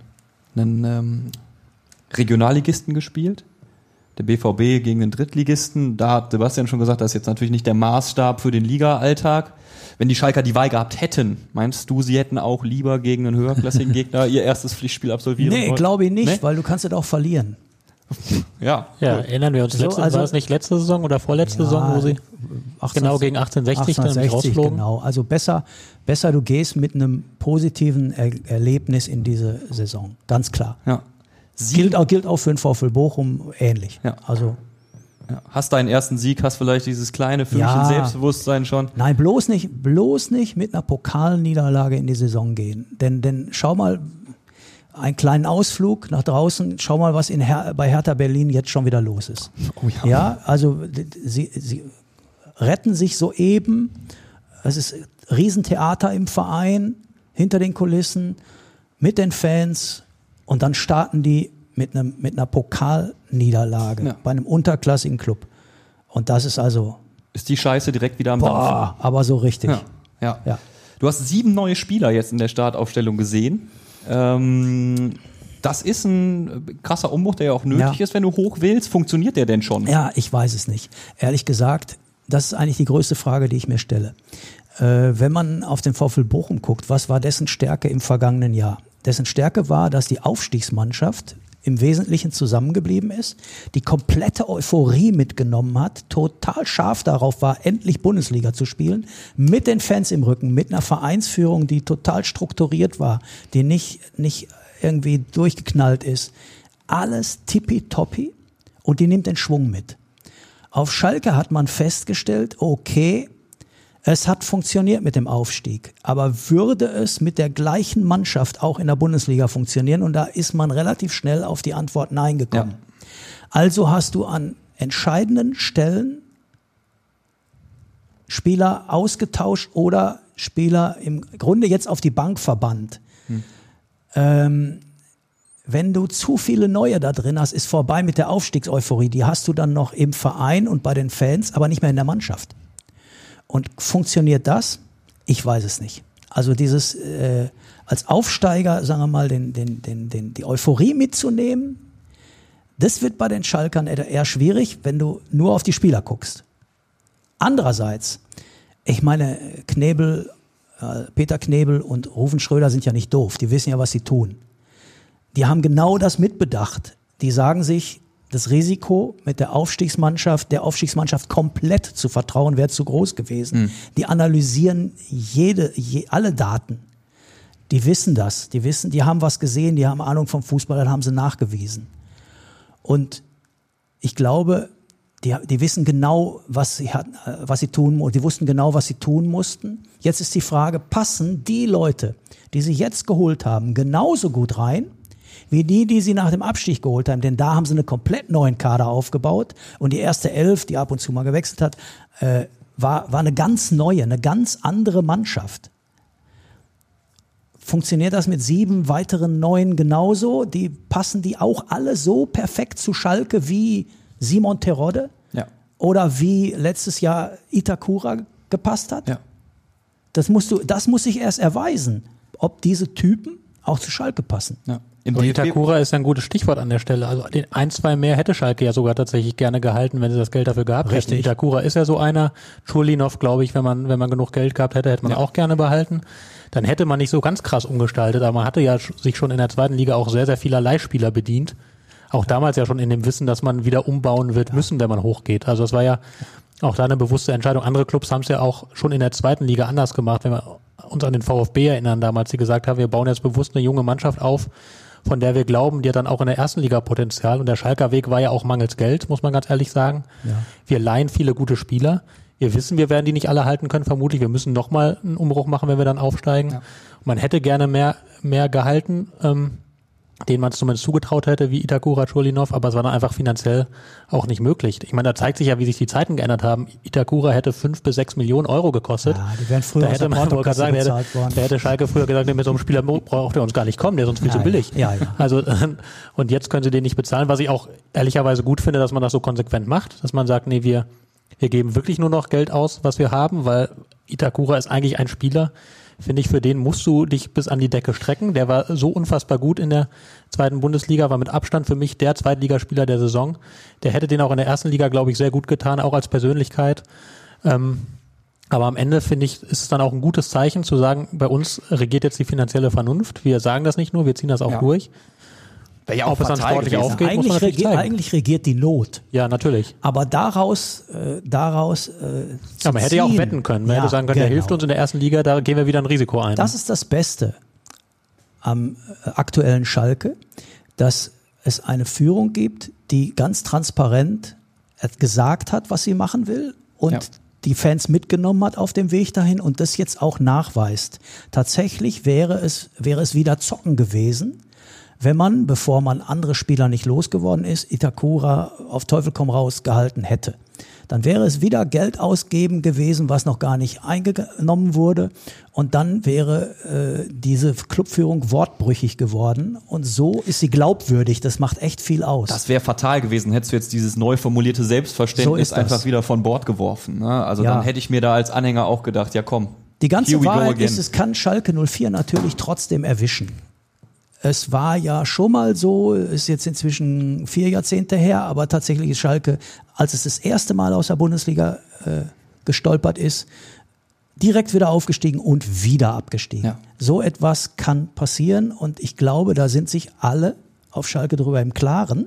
einen ähm, Regionalligisten gespielt, der BVB gegen den Drittligisten. Da hat Sebastian schon gesagt, das ist jetzt natürlich nicht der Maßstab für den Liga-Alltag. Wenn die Schalker die Wahl gehabt hätten, meinst du, sie hätten auch lieber gegen einen höherklassigen Gegner ihr erstes Pflichtspiel absolvieren Nee, wollen? glaube ich nicht, Nee? weil du kannst es auch verlieren. Ja, Ja, cool. erinnern wir uns, So, letzte, also- war es nicht letzte Saison oder vorletzte Saison, wo sie 18, genau gegen 1860 dann nämlich 1860, rausflogen? genau. Also besser, besser du gehst mit einem positiven er Erlebnis in diese Saison. Ganz klar. ja. Gilt auch, gilt auch für den VfL Bochum ähnlich. Ja. Also ja. Hast deinen ersten Sieg, hast vielleicht dieses kleine Fünkchen Ja. Selbstbewusstsein schon. Nein, bloß nicht, bloß nicht mit einer Pokalniederlage in die Saison gehen. Denn, denn schau mal, einen kleinen Ausflug nach draußen, schau mal, was in Her bei Hertha Berlin jetzt schon wieder los ist. Oh ja. Ja, also sie, sie retten sich soeben. Es ist Riesentheater im Verein, hinter den Kulissen, mit den Fans und dann starten die mit, einem, mit einer Pokalniederlage Ja. bei einem unterklassigen Club. Und das ist also, Ist die Scheiße direkt wieder am Dampfen. boah, aber so richtig. Ja. ja. Ja. Du hast sieben neue Spieler jetzt in der Startaufstellung gesehen. Ähm, das ist ein krasser Umbruch, der ja auch nötig Ja. ist, wenn du hoch willst. Funktioniert der denn schon? Ja, ich weiß es nicht. Ehrlich gesagt, das ist eigentlich die größte Frage, die ich mir stelle. Äh, wenn man auf den VfL Bochum guckt, was war dessen Stärke im vergangenen Jahr? Dessen Stärke war, dass die Aufstiegsmannschaft im Wesentlichen zusammengeblieben ist, die komplette Euphorie mitgenommen hat, total scharf darauf war, endlich Bundesliga zu spielen, mit den Fans im Rücken, mit einer Vereinsführung, die total strukturiert war, die nicht, nicht irgendwie durchgeknallt ist. Alles tippitoppi und die nimmt den Schwung mit. Auf Schalke hat man festgestellt, okay, es hat funktioniert mit dem Aufstieg, aber würde es mit der gleichen Mannschaft auch in der Bundesliga funktionieren? Und da ist man relativ schnell auf die Antwort Nein gekommen. Also hast du an entscheidenden Stellen Spieler ausgetauscht oder Spieler im Grunde jetzt auf die Bank verbannt. Ähm, wenn du zu viele neue da drin hast, ist vorbei mit der Aufstiegseuphorie. Die hast du dann noch im Verein und bei den Fans, aber nicht mehr in der Mannschaft. Und funktioniert das? Ich weiß es nicht. Also dieses äh, als Aufsteiger, sagen wir mal, den, den, den, den, die Euphorie mitzunehmen, das wird bei den Schalkern eher schwierig, wenn du nur auf die Spieler guckst. Andererseits, ich meine, Knebel, äh, Peter Knebel und Rufen Schröder sind ja nicht doof. Die wissen ja, was sie tun. Die haben genau das mitbedacht. Die sagen sich, das Risiko mit der Aufstiegsmannschaft, der Aufstiegsmannschaft komplett zu vertrauen, wäre zu groß gewesen. Die analysieren jede, je, alle Daten. Die wissen das. Die wissen, die haben was gesehen, die haben Ahnung vom Fußball, dann haben sie nachgewiesen. Und ich glaube, die, die wissen genau, was sie, hatten, äh, was sie tun und die wussten genau, was sie tun mussten. Jetzt ist die Frage, passen die Leute, die sie jetzt geholt haben, genauso gut rein, wie die, die sie nach dem Abstieg geholt haben? Denn da haben sie einen komplett neuen Kader aufgebaut und die erste Elf, die ab und zu mal gewechselt hat, äh, war, war eine ganz neue, eine ganz andere Mannschaft. Funktioniert das mit sieben weiteren neuen genauso? Die passen die auch alle so perfekt zu Schalke wie Simon Terodde Ja. oder wie letztes Jahr Itakura gepasst hat? Ja. Das musst du, das muss sich erst erweisen, ob diese Typen auch zu Schalke passen. ja. Im Und Itakura ist ein gutes Stichwort an der Stelle. Also den ein, zwei mehr hätte Schalke ja sogar tatsächlich gerne gehalten, wenn sie das Geld dafür gehabt hätten. Richtig. Itakura ist ja so einer. Chulinov, glaube ich, wenn man, wenn man genug Geld gehabt hätte, hätte man auch gerne behalten. Dann hätte man nicht so ganz krass umgestaltet, aber man hatte ja sich schon in der zweiten Liga auch sehr, sehr vieler Leihspieler bedient. Auch damals ja schon in dem Wissen, dass man wieder umbauen wird müssen, wenn man hochgeht. Also das war ja auch da eine bewusste Entscheidung. Andere Clubs haben es ja auch schon in der zweiten Liga anders gemacht, wenn wir uns an den VfB erinnern damals, die gesagt haben, wir bauen jetzt bewusst eine junge Mannschaft auf, von der wir glauben, die hat dann auch in der ersten Liga Potenzial. Und der Schalker Weg war ja auch mangels Geld, muss man ganz ehrlich sagen. Wir leihen viele gute Spieler. Wir wissen, wir werden die nicht alle halten können, vermutlich. Wir müssen nochmal einen Umbruch machen, wenn wir dann aufsteigen. Und man hätte gerne mehr, mehr gehalten, ähm, denen man es zumindest zugetraut hätte, wie Itakura, Chulinov, aber es war dann einfach finanziell auch nicht möglich. Ich meine, da zeigt sich ja, wie sich die Zeiten geändert haben. Itakura hätte fünf bis sechs Millionen Euro gekostet. Ja, die wären früher da hätte der man, wollte sagen, da hätte, da hätte Schalke früher gesagt, mit so einem Spieler braucht er uns gar nicht kommen, der ist uns viel Ja, zu billig. Ja, ja. Also, und jetzt können sie den nicht bezahlen, was ich auch ehrlicherweise gut finde, dass man das so konsequent macht, dass man sagt, nee, wir, wir geben wirklich nur noch Geld aus, was wir haben, weil Itakura ist eigentlich ein Spieler, finde ich, für den musst du dich bis an die Decke strecken. Der war so unfassbar gut in der zweiten Bundesliga, war mit Abstand für mich der Zweitligaspieler der Saison. Der hätte den auch in der ersten Liga, glaube ich, sehr gut getan, auch als Persönlichkeit. Ähm, aber am Ende finde ich, ist es dann auch ein gutes Zeichen zu sagen, bei uns regiert jetzt die finanzielle Vernunft. Wir sagen das nicht nur, wir ziehen das auch Ja. durch. Wäre ja auch gewesen. aufgeht, muss man Eigentlich, natürlich regi zeigen. eigentlich regiert die Not. Ja, natürlich. Aber daraus, äh, daraus, äh, Ja, man hätte ja auch ziehen- wetten können. Man Ja, hätte sagen können, der genau. hilft uns in der ersten Liga, da gehen wir wieder ein Risiko ein. Das ist das Beste am äh, aktuellen Schalke, dass es eine Führung gibt, die ganz transparent äh, gesagt hat, was sie machen will und Ja. die Fans mitgenommen hat auf dem Weg dahin und das jetzt auch nachweist. Tatsächlich wäre es, wäre es wieder zocken gewesen, wenn man, bevor man andere Spieler nicht losgeworden ist, Itakura auf Teufel komm raus gehalten hätte. Dann wäre es wieder Geld ausgeben gewesen, was noch gar nicht eingenommen wurde. Und dann wäre äh, diese Clubführung wortbrüchig geworden. Und so ist sie glaubwürdig. Das macht echt viel aus. Das wäre fatal gewesen, hättest du jetzt dieses neu formulierte So Selbstverständnis das. einfach wieder von Bord geworfen. Ne? Also Ja. dann hätte ich mir da als Anhänger auch gedacht, ja komm. Die ganze Wahrheit ist, es kann Schalke 04 natürlich trotzdem erwischen. Es war ja schon mal so, ist jetzt inzwischen vier Jahrzehnte her, aber tatsächlich ist Schalke, als es das erste Mal aus der Bundesliga äh, gestolpert ist, direkt wieder aufgestiegen und wieder abgestiegen. Ja. So etwas kann passieren und ich glaube, da sind sich alle auf Schalke darüber im Klaren.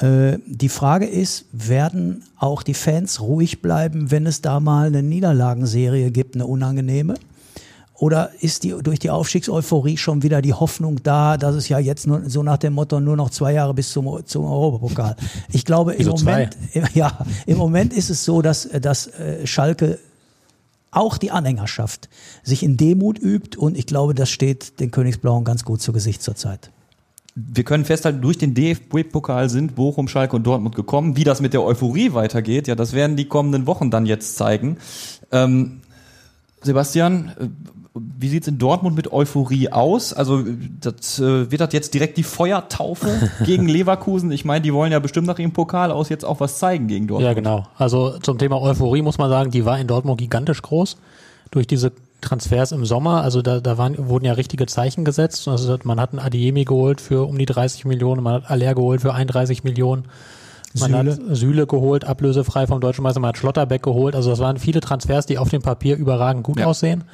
Äh, die Frage ist, werden auch die Fans ruhig bleiben, wenn es da mal eine Niederlagenserie gibt, eine unangenehme? Oder ist die durch die Aufstiegseuphorie schon wieder die Hoffnung da, dass es ja jetzt nur so nach dem Motto nur noch zwei Jahre bis zum, zum Europapokal? Ich glaube, im? Moment, ja, im Moment ist es so, dass, dass äh, Schalke auch die Anhängerschaft sich in Demut übt und ich glaube, das steht den Königsblauen ganz gut zu Gesicht zurzeit. wir können festhalten, durch den DFB-Pokal sind Bochum, Schalke und Dortmund gekommen. Wie das mit der Euphorie weitergeht, ja, das werden die kommenden Wochen dann jetzt zeigen. Ähm, Sebastian, wie sieht's in Dortmund mit Euphorie aus? Also das, äh, wird das jetzt direkt die Feuertaufe gegen Leverkusen? Ich meine, die wollen ja bestimmt nach ihrem Pokal aus jetzt auch was zeigen gegen Dortmund. Ja, genau. Also zum Thema Euphorie muss man sagen, die war in Dortmund gigantisch groß durch diese Transfers im Sommer. Also da, da waren, wurden ja richtige Zeichen gesetzt. Also man hat einen Adiemi geholt für um die 30 Millionen, man hat Aller geholt für 31 Millionen. Man Süle. hat Süle geholt, ablösefrei vom Deutschen Meister, man hat Schlotterbeck geholt. Also das waren viele Transfers, die auf dem Papier überragend gut Ja. aussehen.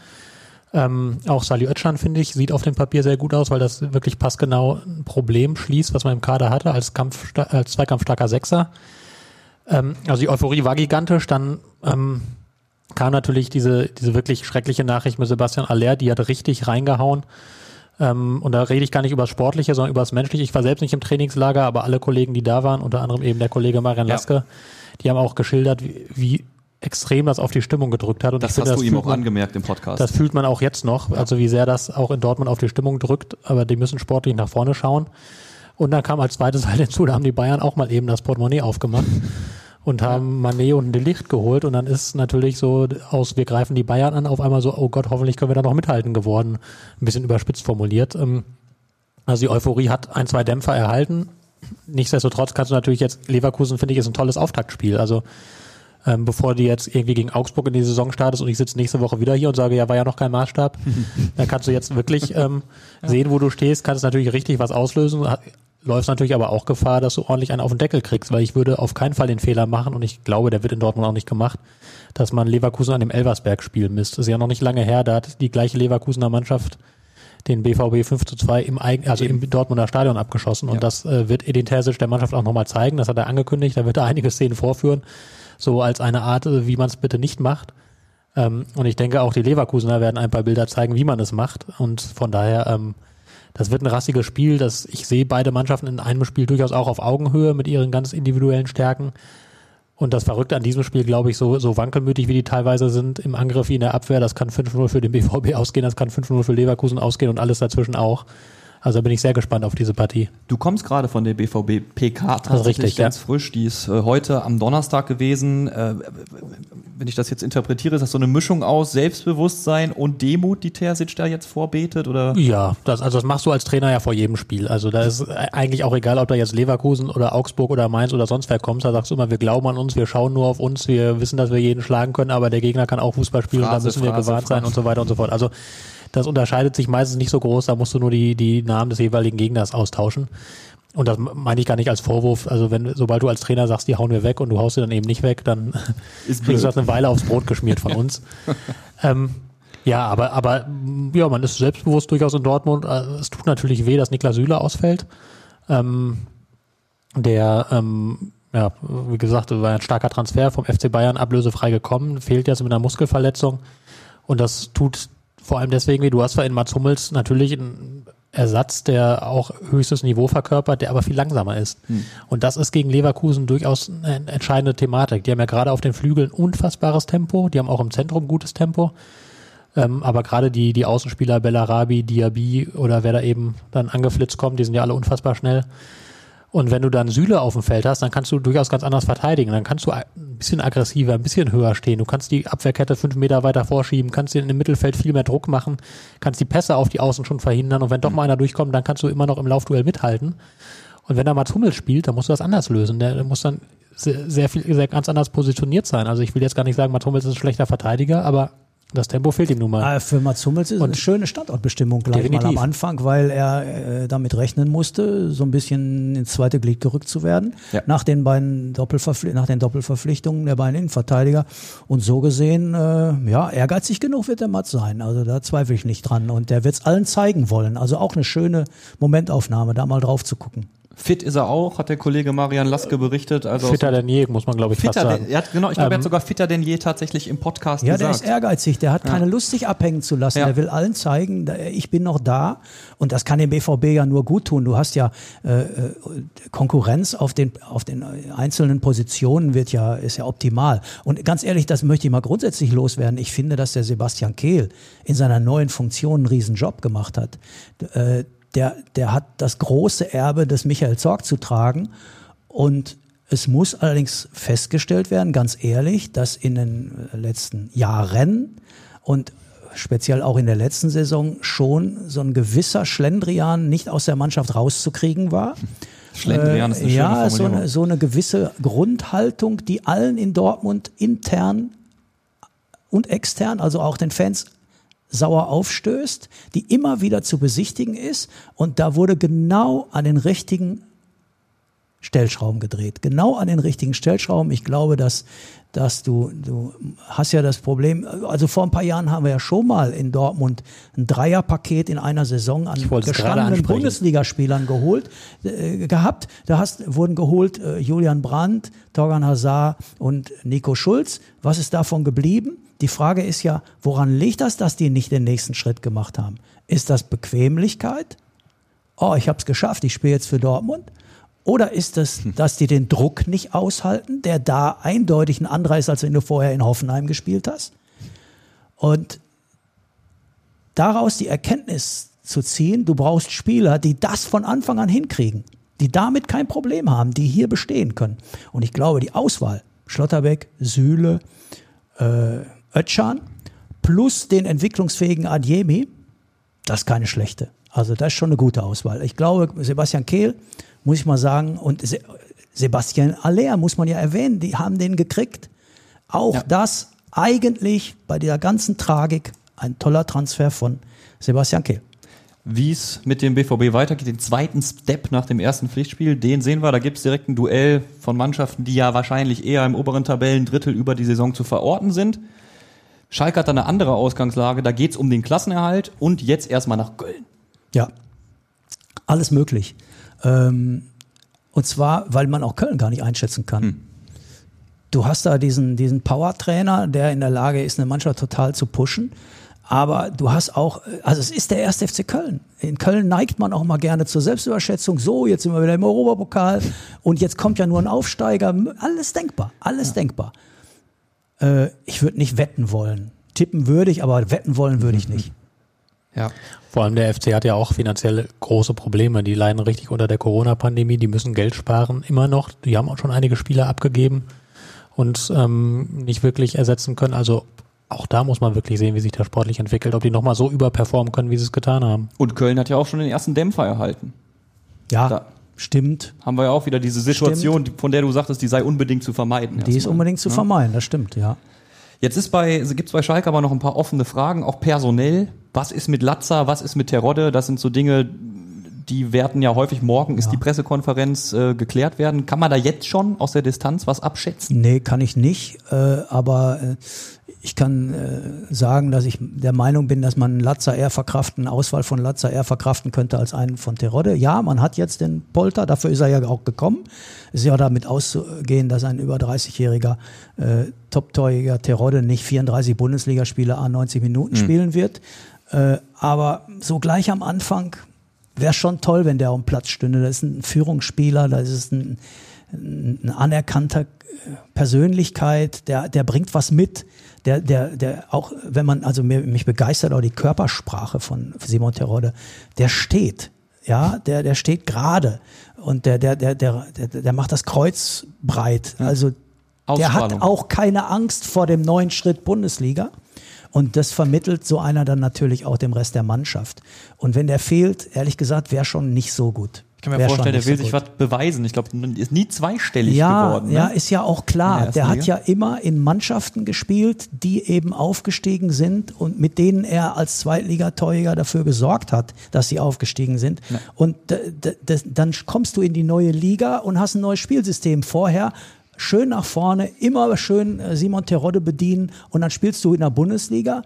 Ähm, auch Sali Özcan, finde ich, sieht auf dem Papier sehr gut aus, weil das wirklich passgenau ein Problem schließt, was man im Kader hatte, als, Kampf, als zweikampfstarker Sechser. Ähm, also die Euphorie war gigantisch. Dann ähm, kam natürlich diese, diese wirklich schreckliche Nachricht mit Sebastian Aller, die hat richtig reingehauen. Ähm, und da rede ich gar nicht über das Sportliche, sondern über das Menschliche. Ich war selbst nicht im Trainingslager, aber alle Kollegen, die da waren, unter anderem eben der Kollege Marian Ja. Laske, die haben auch geschildert, wie, wie extrem das auf die Stimmung gedrückt hat. Und Das ich finde, hast du ihm auch man- angemerkt im Podcast. das fühlt man auch jetzt noch, also wie sehr das auch in Dortmund auf die Stimmung drückt, aber die müssen sportlich nach vorne schauen. Und dann kam als zweites halt hinzu, da haben die Bayern auch mal eben das Portemonnaie aufgemacht und haben Manet und Delicht geholt und dann ist natürlich so aus, wir greifen die Bayern an, auf einmal so, oh Gott, hoffentlich können wir da noch mithalten geworden. Ein bisschen überspitzt formuliert. Ähm, Also die Euphorie hat ein, zwei Dämpfer erhalten. Nichtsdestotrotz kannst du natürlich jetzt, Leverkusen finde ich ist ein tolles Auftaktspiel. Also ähm, bevor die jetzt irgendwie gegen Augsburg in die Saison startest und ich sitze nächste Woche wieder hier und sage, ja, war ja noch kein Maßstab, dann kannst du jetzt wirklich ähm, sehen, wo du stehst, kannst natürlich richtig was auslösen, läufst natürlich aber auch Gefahr, dass du ordentlich einen auf den Deckel kriegst, weil ich würde auf keinen Fall den Fehler machen und ich glaube, der wird in Dortmund auch nicht gemacht, dass man Leverkusen an dem Elversberg-Spiel misst. Das ist ja noch nicht lange her, da hat die gleiche Leverkusener Mannschaft den BVB 5 zu 2 im eigen, also im Dortmunder Stadion abgeschossen. Und Ja. das äh, wird Edin Terzic der Mannschaft auch nochmal zeigen. Das hat er angekündigt. Da wird er einige Szenen vorführen. So als eine Art, äh, wie man es bitte nicht macht. Ähm, und ich denke, auch die Leverkusener werden ein paar Bilder zeigen, wie man es macht. Und von daher, ähm, das wird ein rassiges Spiel. Das, ich sehe beide Mannschaften in einem Spiel durchaus auch auf Augenhöhe mit ihren ganz individuellen Stärken. Und das Verrückte an diesem Spiel, glaube ich, so, so wankelmütig, wie die teilweise sind im Angriff wie in der Abwehr, das kann 5-0 für den BVB ausgehen, das kann 5-0 für Leverkusen ausgehen und alles dazwischen auch. Also bin ich sehr gespannt auf diese Partie. Du kommst gerade von der BVB PK tatsächlich richtig, ganz ja. frisch. Die ist äh, heute am Donnerstag gewesen. Äh, wenn ich das jetzt interpretiere, ist das so eine Mischung aus Selbstbewusstsein und Demut, die Terzic da jetzt vorbetet? Oder? Ja, das, also das machst du als Trainer ja vor jedem Spiel. Also da ist eigentlich auch egal, ob da jetzt Leverkusen oder Augsburg oder Mainz oder sonst wer kommt. Da sagst du immer, wir glauben an uns, wir schauen nur auf uns, wir wissen, dass wir jeden schlagen können, aber der Gegner kann auch Fußball spielen Phrase, und da müssen wir Phrase, gewarnt sein Phrase. und so weiter und so fort. Also das unterscheidet sich meistens nicht so groß, da musst du nur die, die Namen des jeweiligen Gegners austauschen. Und das meine ich gar nicht als Vorwurf. Also wenn, sobald du als Trainer sagst, die hauen wir weg und du haust sie dann eben nicht weg, dann Ist kriegst du das eine Weile aufs Brot geschmiert von uns. ähm, ja, aber, aber ja, man ist selbstbewusst durchaus in Dortmund. Äh, Es tut natürlich weh, dass Niklas Süle ausfällt. Ähm, der, ähm, ja, wie gesagt, war ein starker Transfer vom FC Bayern, ablösefrei gekommen, fehlt jetzt mit einer Muskelverletzung. Und das tut vor allem deswegen weh. Du hast zwar in Mats Hummels natürlich einen Ersatz, der auch höchstes Niveau verkörpert, der aber viel langsamer ist. Und das ist gegen Leverkusen durchaus eine entscheidende Thematik. Die haben ja gerade auf den Flügeln unfassbares Tempo, die haben auch im Zentrum gutes Tempo. Ähm, aber gerade die, die Außenspieler Bellarabi, Diaby oder wer da eben dann angeflitzt kommt, die sind ja alle unfassbar schnell. Und wenn du dann Süle auf dem Feld hast, dann kannst du durchaus ganz anders verteidigen. Dann kannst du ein bisschen aggressiver, ein bisschen höher stehen. Du kannst die Abwehrkette fünf Meter weiter vorschieben, kannst dir in dem Mittelfeld viel mehr Druck machen, kannst die Pässe auf die Außen schon verhindern. Und wenn doch mal einer durchkommt, dann kannst du immer noch im Laufduell mithalten. Und wenn da Mats Hummels spielt, dann musst du das anders lösen. Der, der muss dann sehr, sehr viel, sehr ganz anders positioniert sein. Also ich will jetzt gar nicht sagen, Mats Hummels ist ein schlechter Verteidiger, aber das Tempo fehlt ihm nun mal. Ah, Für Mats Hummels ist es eine schöne Standortbestimmung gleich Definitiv. mal am Anfang, weil er äh, damit rechnen musste, so ein bisschen ins zweite Glied gerückt zu werden, Ja. nach, den beiden Doppelverpfli nach den Doppelverpflichtungen der beiden Innenverteidiger. Und so gesehen, äh, ja, ehrgeizig genug wird der Mats sein. Also da zweifle ich nicht dran. Und der wird es allen zeigen wollen. Also auch eine schöne Momentaufnahme, da mal drauf zu gucken. Fit ist er auch, hat der Kollege Marian Laske berichtet. Also Fitter denn je, muss man glaube ich fast fitter sagen. denn, er hat, genau, ich glaube, er Ähm, hat sogar fitter denn je tatsächlich im Podcast Ja, der gesagt. ist ehrgeizig, der hat keine Lust, sich abhängen zu lassen. Ja. Der will allen zeigen, ich bin noch da. Und das kann dem BVB ja nur gut tun. Du hast ja äh, äh, Konkurrenz auf den, auf den einzelnen Positionen wird ja, ist ja optimal. Und ganz ehrlich, das möchte ich mal grundsätzlich loswerden. Ich finde, dass der Sebastian Kehl in seiner neuen Funktion einen riesen Job gemacht hat. Äh, der, der hat das große Erbe des Michael Zorg zu tragen. Und es muss allerdings festgestellt werden, ganz ehrlich, dass in den letzten Jahren und speziell auch in der letzten Saison schon so ein gewisser Schlendrian nicht aus der Mannschaft rauszukriegen war. Schlendrian ist eine schöne ja, so eine, so eine gewisse Grundhaltung, die allen in Dortmund intern und extern, also auch den Fans, sauer aufstößt, die immer wieder zu besichtigen ist. Und da wurde genau an den richtigen Stellschrauben gedreht. Genau an den richtigen Stellschrauben. Ich glaube, dass, dass du, du hast ja das Problem, also vor ein paar Jahren haben wir ja schon mal in Dortmund ein Dreierpaket in einer Saison an gestandenen. Bundesligaspielern geholt, äh, gehabt. Da hast, wurden geholt äh, Julian Brandt, Torgan Hazard und Nico Schulz. Was ist davon geblieben? Die Frage ist ja, woran liegt das, dass die nicht den nächsten Schritt gemacht haben? Ist das Bequemlichkeit? Oh, ich habe es geschafft, ich spiele jetzt für Dortmund. Oder ist es, dass die den Druck nicht aushalten, der da eindeutig ein anderer ist, als wenn du vorher in Hoffenheim gespielt hast? Und daraus die Erkenntnis zu ziehen, du brauchst Spieler, die das von Anfang an hinkriegen, die damit kein Problem haben, die hier bestehen können. Und ich glaube, die Auswahl, Schlotterbeck, Sühle, äh, Özcan, plus den entwicklungsfähigen Adjemi, das ist keine schlechte. Also das ist schon eine gute Auswahl. Ich glaube, Sebastian Kehl, muss ich mal sagen, und Se Sebastian Aller muss man ja erwähnen, die haben den gekriegt. Auch das eigentlich bei dieser ganzen Tragik ein toller Transfer von Sebastian Kehl. Wie es mit dem BVB weitergeht, den zweiten Step nach dem ersten Pflichtspiel, den sehen wir. Da gibt es direkt ein Duell von Mannschaften, die ja wahrscheinlich eher im oberen Tabellendrittel über die Saison zu verorten sind. Schalke hat da eine andere Ausgangslage. Da geht es um den Klassenerhalt und jetzt erstmal nach Köln. Ja, alles möglich. Ähm, und zwar, weil man auch Köln gar nicht einschätzen kann. Du hast da diesen, diesen Power-Trainer, der in der Lage ist, eine Mannschaft total zu pushen. Aber du hast auch, also es ist der erste FC Köln. In Köln neigt man auch mal gerne zur Selbstüberschätzung. So, jetzt sind wir wieder im Europapokal und jetzt kommt ja nur ein Aufsteiger. Alles denkbar, alles denkbar. Äh, ich würde nicht wetten wollen. Tippen würde ich, aber wetten wollen würde ich nicht. Ja. Vor allem der FC hat ja auch finanziell große Probleme. Die leiden richtig unter der Corona-Pandemie, die müssen Geld sparen, immer noch. Die haben auch schon einige Spieler abgegeben und ähm, nicht wirklich ersetzen können. Also auch da muss man wirklich sehen, wie sich das sportlich entwickelt, ob die nochmal so überperformen können, wie sie es getan haben. Und Köln hat ja auch schon den ersten Dämpfer erhalten. Ja, Da- stimmt. Haben wir ja auch wieder diese Situation, von der du sagtest, die sei unbedingt zu vermeiden. Die ist unbedingt zu vermeiden, das stimmt, ja. Jetzt ist bei, gibt's bei Schalke aber noch ein paar offene Fragen, auch personell. Was ist mit Latza, was ist mit Terodde? Das sind so Dinge, die werden ja häufig morgen, ist die Pressekonferenz äh, geklärt werden. Kann man da jetzt schon aus der Distanz was abschätzen? Nee, kann ich nicht, äh, aber äh, ich kann äh, sagen, dass ich der Meinung bin, dass man Latza eher verkraften, Auswahl von Latza eher verkraften könnte als einen von Terodde. Ja, man hat jetzt den Polter, dafür ist er ja auch gekommen. Es ist ja damit auszugehen, dass ein über 30-jähriger äh, Top-Torjäger Terodde nicht 34 Bundesligaspiele a 90 Minuten spielen wird. Äh, aber so gleich am Anfang wäre schon toll, wenn der auf dem Platz stünde. Das ist ein Führungsspieler, das ist ein, ein anerkannter äh, Persönlichkeit, der, der bringt was mit. Der, der, der auch, wenn man, also mir, mich begeistert auch die Körpersprache von Simon Terodde, der steht, ja, der, der steht gerade und der, der, der, der, der, der macht das Kreuz breit. Also der hat auch keine Angst vor dem neuen Schritt Bundesliga. Und das vermittelt so einer dann natürlich auch dem Rest der Mannschaft. Und wenn der fehlt, ehrlich gesagt, wäre schon nicht so gut. Ich kann mir vorstellen, der will so sich was beweisen. Ich glaube, ist nie zweistellig ja, geworden. Ne? Ja, ist ja auch klar. der Der hat ja immer in Mannschaften gespielt, die eben aufgestiegen sind und mit denen er als Zweitligatorjäger dafür gesorgt hat, dass sie aufgestiegen sind. Und d- d- das, dann kommst du in die neue Liga und hast ein neues Spielsystem. Vorher schön nach vorne, immer schön äh, Simon Terodde bedienen und dann spielst du in der Bundesliga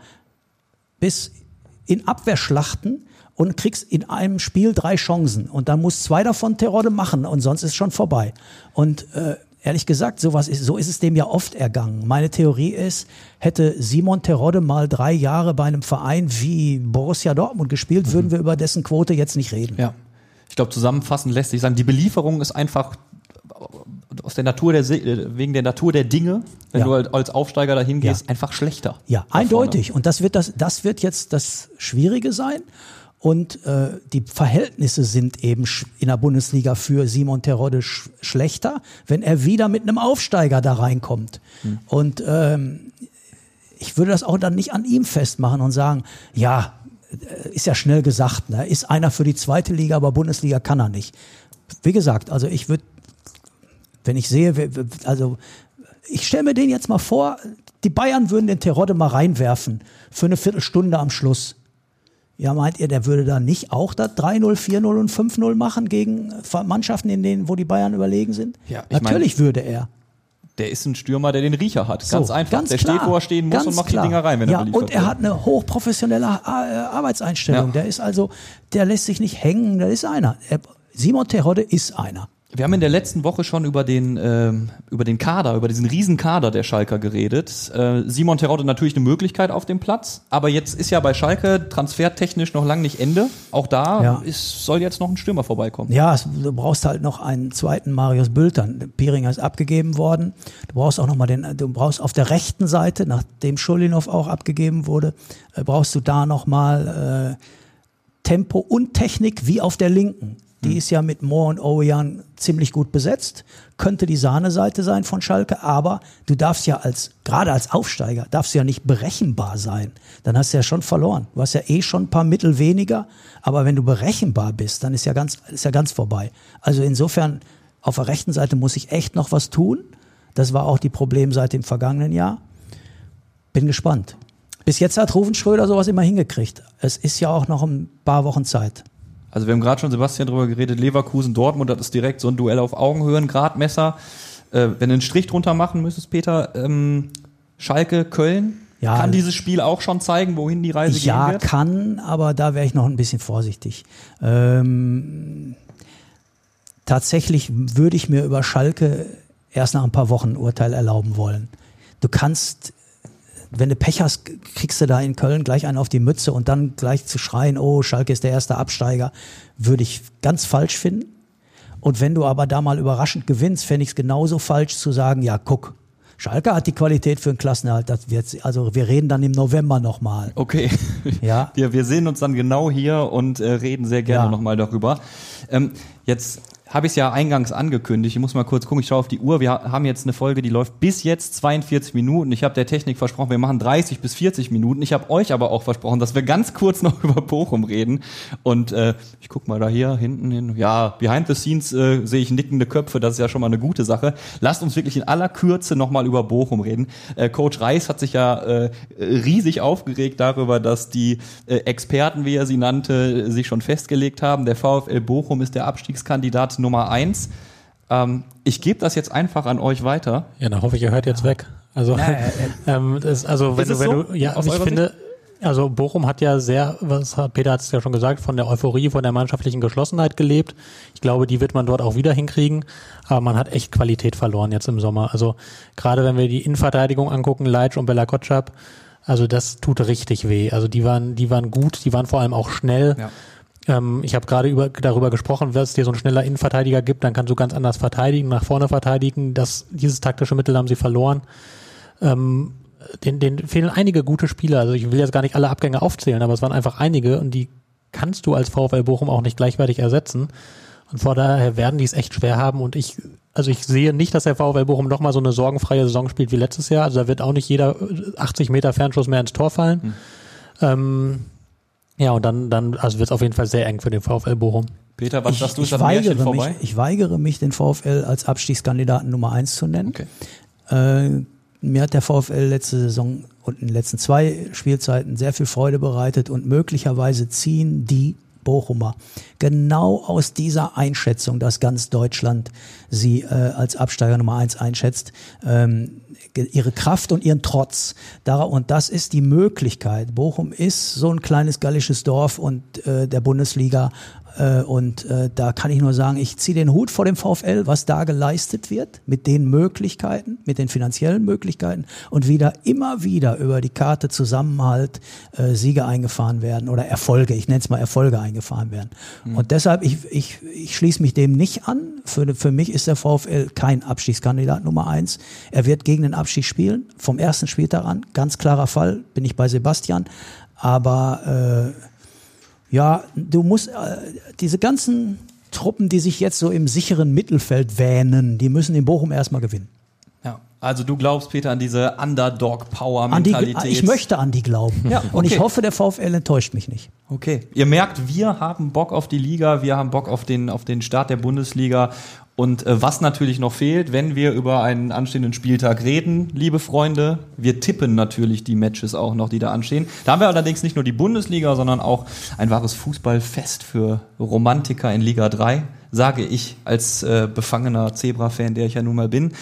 bis in Abwehrschlachten und kriegst in einem Spiel drei Chancen und dann muss zwei davon Terodde machen und sonst ist schon vorbei. Und äh, ehrlich gesagt, sowas ist, so ist es dem ja oft ergangen. Meine Theorie ist, hätte Simon Terodde mal drei Jahre bei einem Verein wie Borussia Dortmund gespielt, würden wir über dessen Quote jetzt nicht reden. Ja. Ich glaube, zusammenfassend lässt sich sagen, die Belieferung ist einfach aus der Natur der, äh, wegen der Natur der Dinge, wenn Ja. du halt als Aufsteiger dahin gehst, Ja. einfach schlechter. Ja, eindeutig. Und das wird das, das wird jetzt das Schwierige sein. und äh, die Verhältnisse sind eben in der Bundesliga für Simon Terodde sch schlechter, wenn er wieder mit einem Aufsteiger da reinkommt. Und ähm, ich würde das auch dann nicht an ihm festmachen und sagen, ja, äh, ist ja schnell gesagt, ne? ist einer für die zweite Liga, aber Bundesliga kann er nicht. Wie gesagt, also ich würde, wenn ich sehe, also ich stelle mir den jetzt mal vor, die Bayern würden den Terodde mal reinwerfen für eine Viertelstunde am Schluss. Ja, meint ihr, der würde da nicht auch das 3-0, 4-0 und 5-0 machen gegen Mannschaften, in denen, wo die Bayern überlegen sind? Ja, ich Natürlich würde er. Der ist ein Stürmer, der den Riecher hat. Ganz So, einfach. ganz der klar, steht, wo er stehen muss und macht klar. die Dinger rein, wenn ja, er Und er wird. hat eine hochprofessionelle äh, Arbeitseinstellung. Ja. Der ist also, der lässt sich nicht hängen, der ist einer. Er, Simon Terodde ist einer. Wir haben in der letzten Woche schon über den, ähm, über den Kader, über diesen Riesenkader der Schalker geredet. Äh, Simon Terodde natürlich eine Möglichkeit auf dem Platz, aber jetzt ist ja bei Schalke transfertechnisch noch lang nicht Ende. Auch da Ja. ist, soll jetzt noch ein Stürmer vorbeikommen. Ja, du brauchst halt noch einen zweiten Marius Bültern. Pieringer ist abgegeben worden. Du brauchst auch noch mal den, du brauchst auf der rechten Seite, nachdem Schulinov auch abgegeben wurde, äh, brauchst du da noch mal äh, Tempo und Technik wie auf der linken. Die ist ja mit Moore und Ojan ziemlich gut besetzt. Könnte die Sahneseite sein von Schalke, aber du darfst ja als, gerade als Aufsteiger, darfst du ja nicht berechenbar sein. Dann hast du ja schon verloren. Du hast ja eh schon ein paar Mittel weniger, aber wenn du berechenbar bist, dann ist ja ganz, ist ja ganz vorbei. Also insofern, auf der rechten Seite muss ich echt noch was tun. Das war auch die Problemseite im vergangenen Jahr. Bin gespannt. Bis jetzt hat Ruven Schröder sowas immer hingekriegt. Es ist ja auch noch ein paar Wochen Zeit. Also wir haben gerade schon Sebastian drüber geredet, Leverkusen, Dortmund, das ist direkt so ein Duell auf Augenhöhe, ein Gradmesser. Äh, wenn du einen Strich drunter machen müsstest, Peter, ähm, Schalke, Köln, Ja. kann dieses Spiel auch schon zeigen, wohin die Reise Ja, gehen wird? kann, aber da wäre ich noch ein bisschen vorsichtig. Ähm, tatsächlich würde ich mir über Schalke erst nach ein paar Wochen ein Urteil erlauben wollen. Du kannst, wenn du Pech hast, kriegst du da in Köln gleich einen auf die Mütze und dann gleich zu schreien, oh, Schalke ist der erste Absteiger, würde ich ganz falsch finden. Und wenn du aber da mal überraschend gewinnst, fände ich es genauso falsch zu sagen, ja, guck, Schalke hat die Qualität für einen Klassenerhalt. Das wird, also wir reden dann im November nochmal. Okay. Ja. Wir, wir sehen uns dann genau hier und äh, reden sehr gerne Ja. nochmal darüber. Ähm, jetzt habe ich es ja eingangs angekündigt. Ich muss mal kurz gucken, ich schaue auf die Uhr. Wir ha- haben jetzt eine Folge, die läuft bis jetzt 42 Minuten. Ich habe der Technik versprochen, wir machen 30 bis 40 Minuten. Ich habe euch aber auch versprochen, dass wir ganz kurz noch über Bochum reden. Und äh, ich guck mal da hier hinten hin. Ja, behind the scenes äh, sehe ich nickende Köpfe. Das ist ja schon mal eine gute Sache. Lasst uns wirklich in aller Kürze nochmal über Bochum reden. Äh, Coach Reis hat sich ja äh, riesig aufgeregt darüber, dass die äh, Experten, wie er sie nannte, sich schon festgelegt haben. Der VfL Bochum ist der Abstiegskandidat Nummer eins. Ähm, ich gebe das jetzt einfach an euch weiter. Ja, dann hoffe ich, ihr hört jetzt weg. Also, ähm, das, also wenn Ist du, wenn so? du, ja, Aus ich finde, also Bochum hat ja sehr, was hat, Peter hat es ja schon gesagt, von der Euphorie, von der mannschaftlichen Geschlossenheit gelebt. Ich glaube, die wird man dort auch wieder hinkriegen. Aber man hat echt Qualität verloren jetzt im Sommer. Also gerade wenn wir die Innenverteidigung angucken, Leitsch und Bella Kotschap, also das tut richtig weh. Also die waren, die waren gut, die waren vor allem auch schnell. Ja. Ähm, ich habe gerade über, darüber gesprochen, wenn es dir so ein schneller Innenverteidiger gibt, dann kannst du ganz anders verteidigen, nach vorne verteidigen. Das, dieses taktische Mittel haben sie verloren. Ähm, den, den fehlen einige gute Spieler. Also ich will jetzt gar nicht alle Abgänge aufzählen, aber es waren einfach einige und die kannst du als VfL Bochum auch nicht gleichwertig ersetzen. Und vor daher werden die es echt schwer haben und ich, also ich sehe nicht, dass der VfL Bochum nochmal so eine sorgenfreie Saison spielt wie letztes Jahr. Also da wird auch nicht jeder 80 Meter Fernschuss mehr ins Tor fallen. Ähm, ja, und dann, dann, also wird es auf jeden Fall sehr eng für den VfL Bochum. Peter, was Ich, sagst du, ist ich, weigere vorbei? mich, ich weigere mich, den VfL als Abstiegskandidaten Nummer eins zu nennen. Okay. Äh, mir hat der VfL letzte Saison und in den letzten zwei Spielzeiten sehr viel Freude bereitet und möglicherweise ziehen die Bochumer genau aus dieser Einschätzung, dass ganz Deutschland sie äh, als Absteiger Nummer eins einschätzt, ähm, ihre Kraft und ihren Trotz. Und das ist die Möglichkeit. Bochum ist so ein kleines gallisches Dorf und äh, der Bundesliga und äh, da kann ich nur sagen, ich ziehe den Hut vor dem VfL, was da geleistet wird, mit den Möglichkeiten, mit den finanziellen Möglichkeiten und wieder immer wieder über die Karte Zusammenhalt äh, Siege eingefahren werden oder Erfolge, ich nenne es mal Erfolge eingefahren werden. Und deshalb, ich, ich, ich schließe mich dem nicht an. Für, für mich ist der VfL kein Abstiegskandidat Nummer eins. Er wird gegen den Abstieg spielen, vom ersten Spieltag an, ganz klarer Fall, bin ich bei Sebastian. Aber äh, Ja, du musst äh, diese ganzen Truppen, die sich jetzt so im sicheren Mittelfeld wähnen, die müssen in Bochum erstmal gewinnen. Ja. Also du glaubst, Peter, an diese Underdog-Power-Mentalität. ich möchte an die glauben. Ja, Und ich okay. hoffe, der VfL enttäuscht mich nicht. Okay. Ihr merkt, wir haben Bock auf die Liga, wir haben Bock auf den, auf den Start der Bundesliga. Und äh, was natürlich noch fehlt, wenn wir über einen anstehenden Spieltag reden, liebe Freunde, wir tippen natürlich die Matches auch noch, die da anstehen. Da haben wir allerdings nicht nur die Bundesliga, sondern auch ein wahres Fußballfest für Romantiker in Liga 3, sage ich als äh, befangener Zebra-Fan, der ich ja nun mal bin.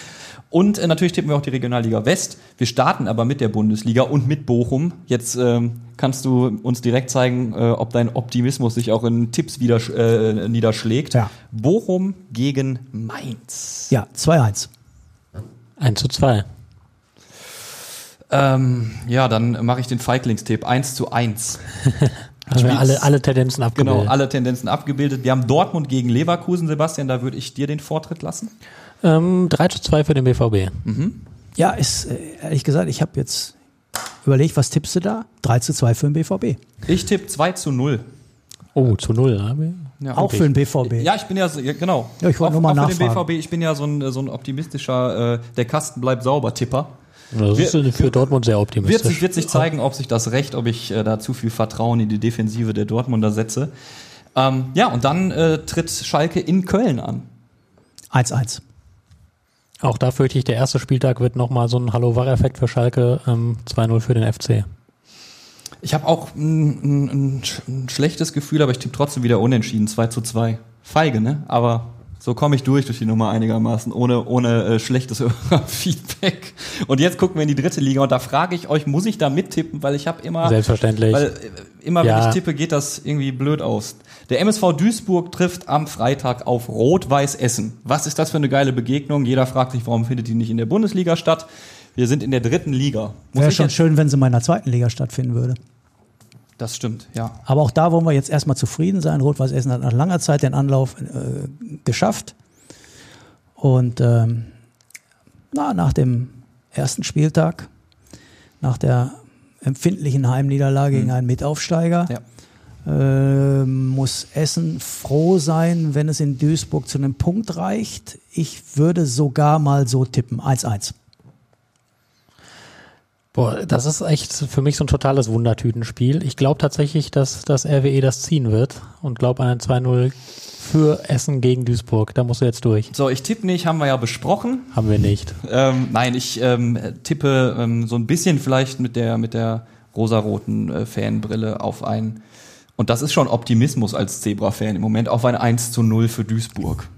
Und äh, natürlich tippen wir auch die Regionalliga West. Wir starten aber mit der Bundesliga und mit Bochum. Jetzt ähm, kannst du uns direkt zeigen, äh, ob dein Optimismus sich auch in Tipps wieder, äh, niederschlägt. Ja. Bochum gegen Mainz. Ja, 2-1. 1 zu 2. Ähm, ja, dann mache ich den Feiglingstipp. 1 zu 1. Also wir alle, alle Tendenzen abgebildet. Genau, alle Tendenzen abgebildet. Wir haben Dortmund gegen Leverkusen, Sebastian. Da würde ich dir den Vortritt lassen. Ähm, 3 zu 2 für den BVB. Ja, ist, äh, ehrlich gesagt, ich habe jetzt überlegt, was tippst du da? 3 zu 2 für den BVB. Ich tippe 2 zu 0. Oh, zu 0. ne? Ja, Auch okay. für den BVB. Ja, ich bin ja, so, ja genau. Ja, ich wollte Auch- nur mal auch für den nachfragen. BVB, ich bin ja so ein, so ein optimistischer, äh, der Kasten bleibt sauber Tipper. Das ist Wir- für Dortmund sehr Wird optimistisch. sich, wird sich zeigen, ob sich das recht, ob ich äh, da zu viel Vertrauen in die Defensive der Dortmunder setze. Ähm, ja, und dann äh, tritt Schalke in Köln an. 1-1. Auch da fürchte ich, der erste Spieltag wird nochmal so ein Hallo-Wach-Effekt für Schalke. Ähm, 2-0 für den FC. Ich habe auch ein, ein, ein, sch- ein schlechtes Gefühl, aber ich tippe trotzdem wieder unentschieden, 2 zu 2. Feige, ne? Aber so komme ich durch durch die Nummer einigermaßen, ohne, ohne äh, schlechtes Feedback. Und jetzt gucken wir in die dritte Liga und da frage ich euch, muss ich da mittippen, weil ich habe immer... Selbstverständlich. Weil äh, immer wenn Ja. ich tippe, geht das irgendwie blöd aus. Der MSV Duisburg trifft am Freitag auf Rot-Weiß Essen. Was ist das für eine geile Begegnung? Jeder fragt sich, warum findet die nicht in der Bundesliga statt? Wir sind in der dritten Liga. Wäre schon schön, wenn sie mal in der zweiten Liga stattfinden würde. Das stimmt, ja. Aber auch da wollen wir jetzt erstmal zufrieden sein. Rot-Weiß Essen hat nach langer Zeit den Anlauf äh, geschafft. Und ähm, na, nach dem ersten Spieltag, nach der empfindlichen Heimniederlage gegen einen Mitaufsteiger, Ja. Äh, muss Essen froh sein, wenn es in Duisburg zu einem Punkt reicht. Ich würde sogar mal so tippen. 1-1. Boah, das ist echt für mich so ein totales Wundertütenspiel. Ich glaube tatsächlich, dass das RWE das ziehen wird und glaube an ein 2-0 für Essen gegen Duisburg. Da musst du jetzt durch. So, ich tippe nicht, haben wir ja besprochen. Haben wir nicht. Ähm, nein, ich ähm, tippe ähm, so ein bisschen vielleicht mit der, mit der rosaroten äh, Fanbrille auf ein, und das ist schon Optimismus als Zebra-Fan im Moment, auf ein 1 zu 0 für Duisburg.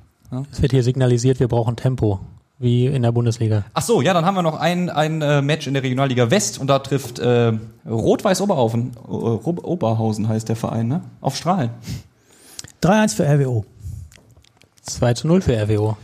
Es wird hier signalisiert, wir brauchen Tempo, wie in der Bundesliga. Ach so, ja, dann haben wir noch ein, ein äh, Match in der Regionalliga West und da trifft äh, Rot-Weiß Oberhausen, äh, Oberhausen heißt der Verein, ne? Auf Strahlen. 3-1 für RWO. 2 zu 0 für RWO.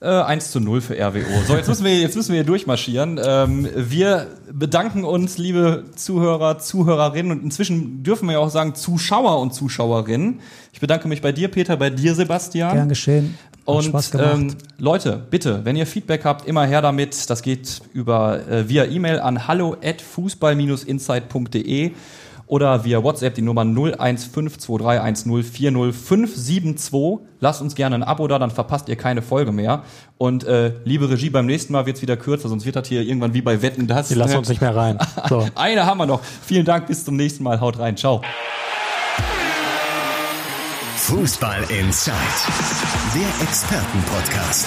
Äh, 1 zu 0 für RWO. So, jetzt müssen wir, jetzt müssen wir hier durchmarschieren. Ähm, wir bedanken uns, liebe Zuhörer, Zuhörerinnen und inzwischen dürfen wir ja auch sagen Zuschauer und Zuschauerinnen. Ich bedanke mich bei dir, Peter, bei dir, Sebastian. Gern geschehen. Hat Und Spaß gemacht. ähm, Leute, bitte, wenn ihr Feedback habt, immer her damit. Das geht über äh, via E-Mail an hallo at fußball-insight.de oder via WhatsApp die Nummer 015231040572. Lasst uns gerne ein Abo da, dann verpasst ihr keine Folge mehr. Und äh, liebe Regie, beim nächsten Mal wird's wieder kürzer, sonst wird das hier irgendwann wie bei Wetten das. Die lassen uns nicht mehr rein. So. Eine haben wir noch. Vielen Dank, bis zum nächsten Mal. Haut rein. Ciao. Fußball Inside, der Expertenpodcast.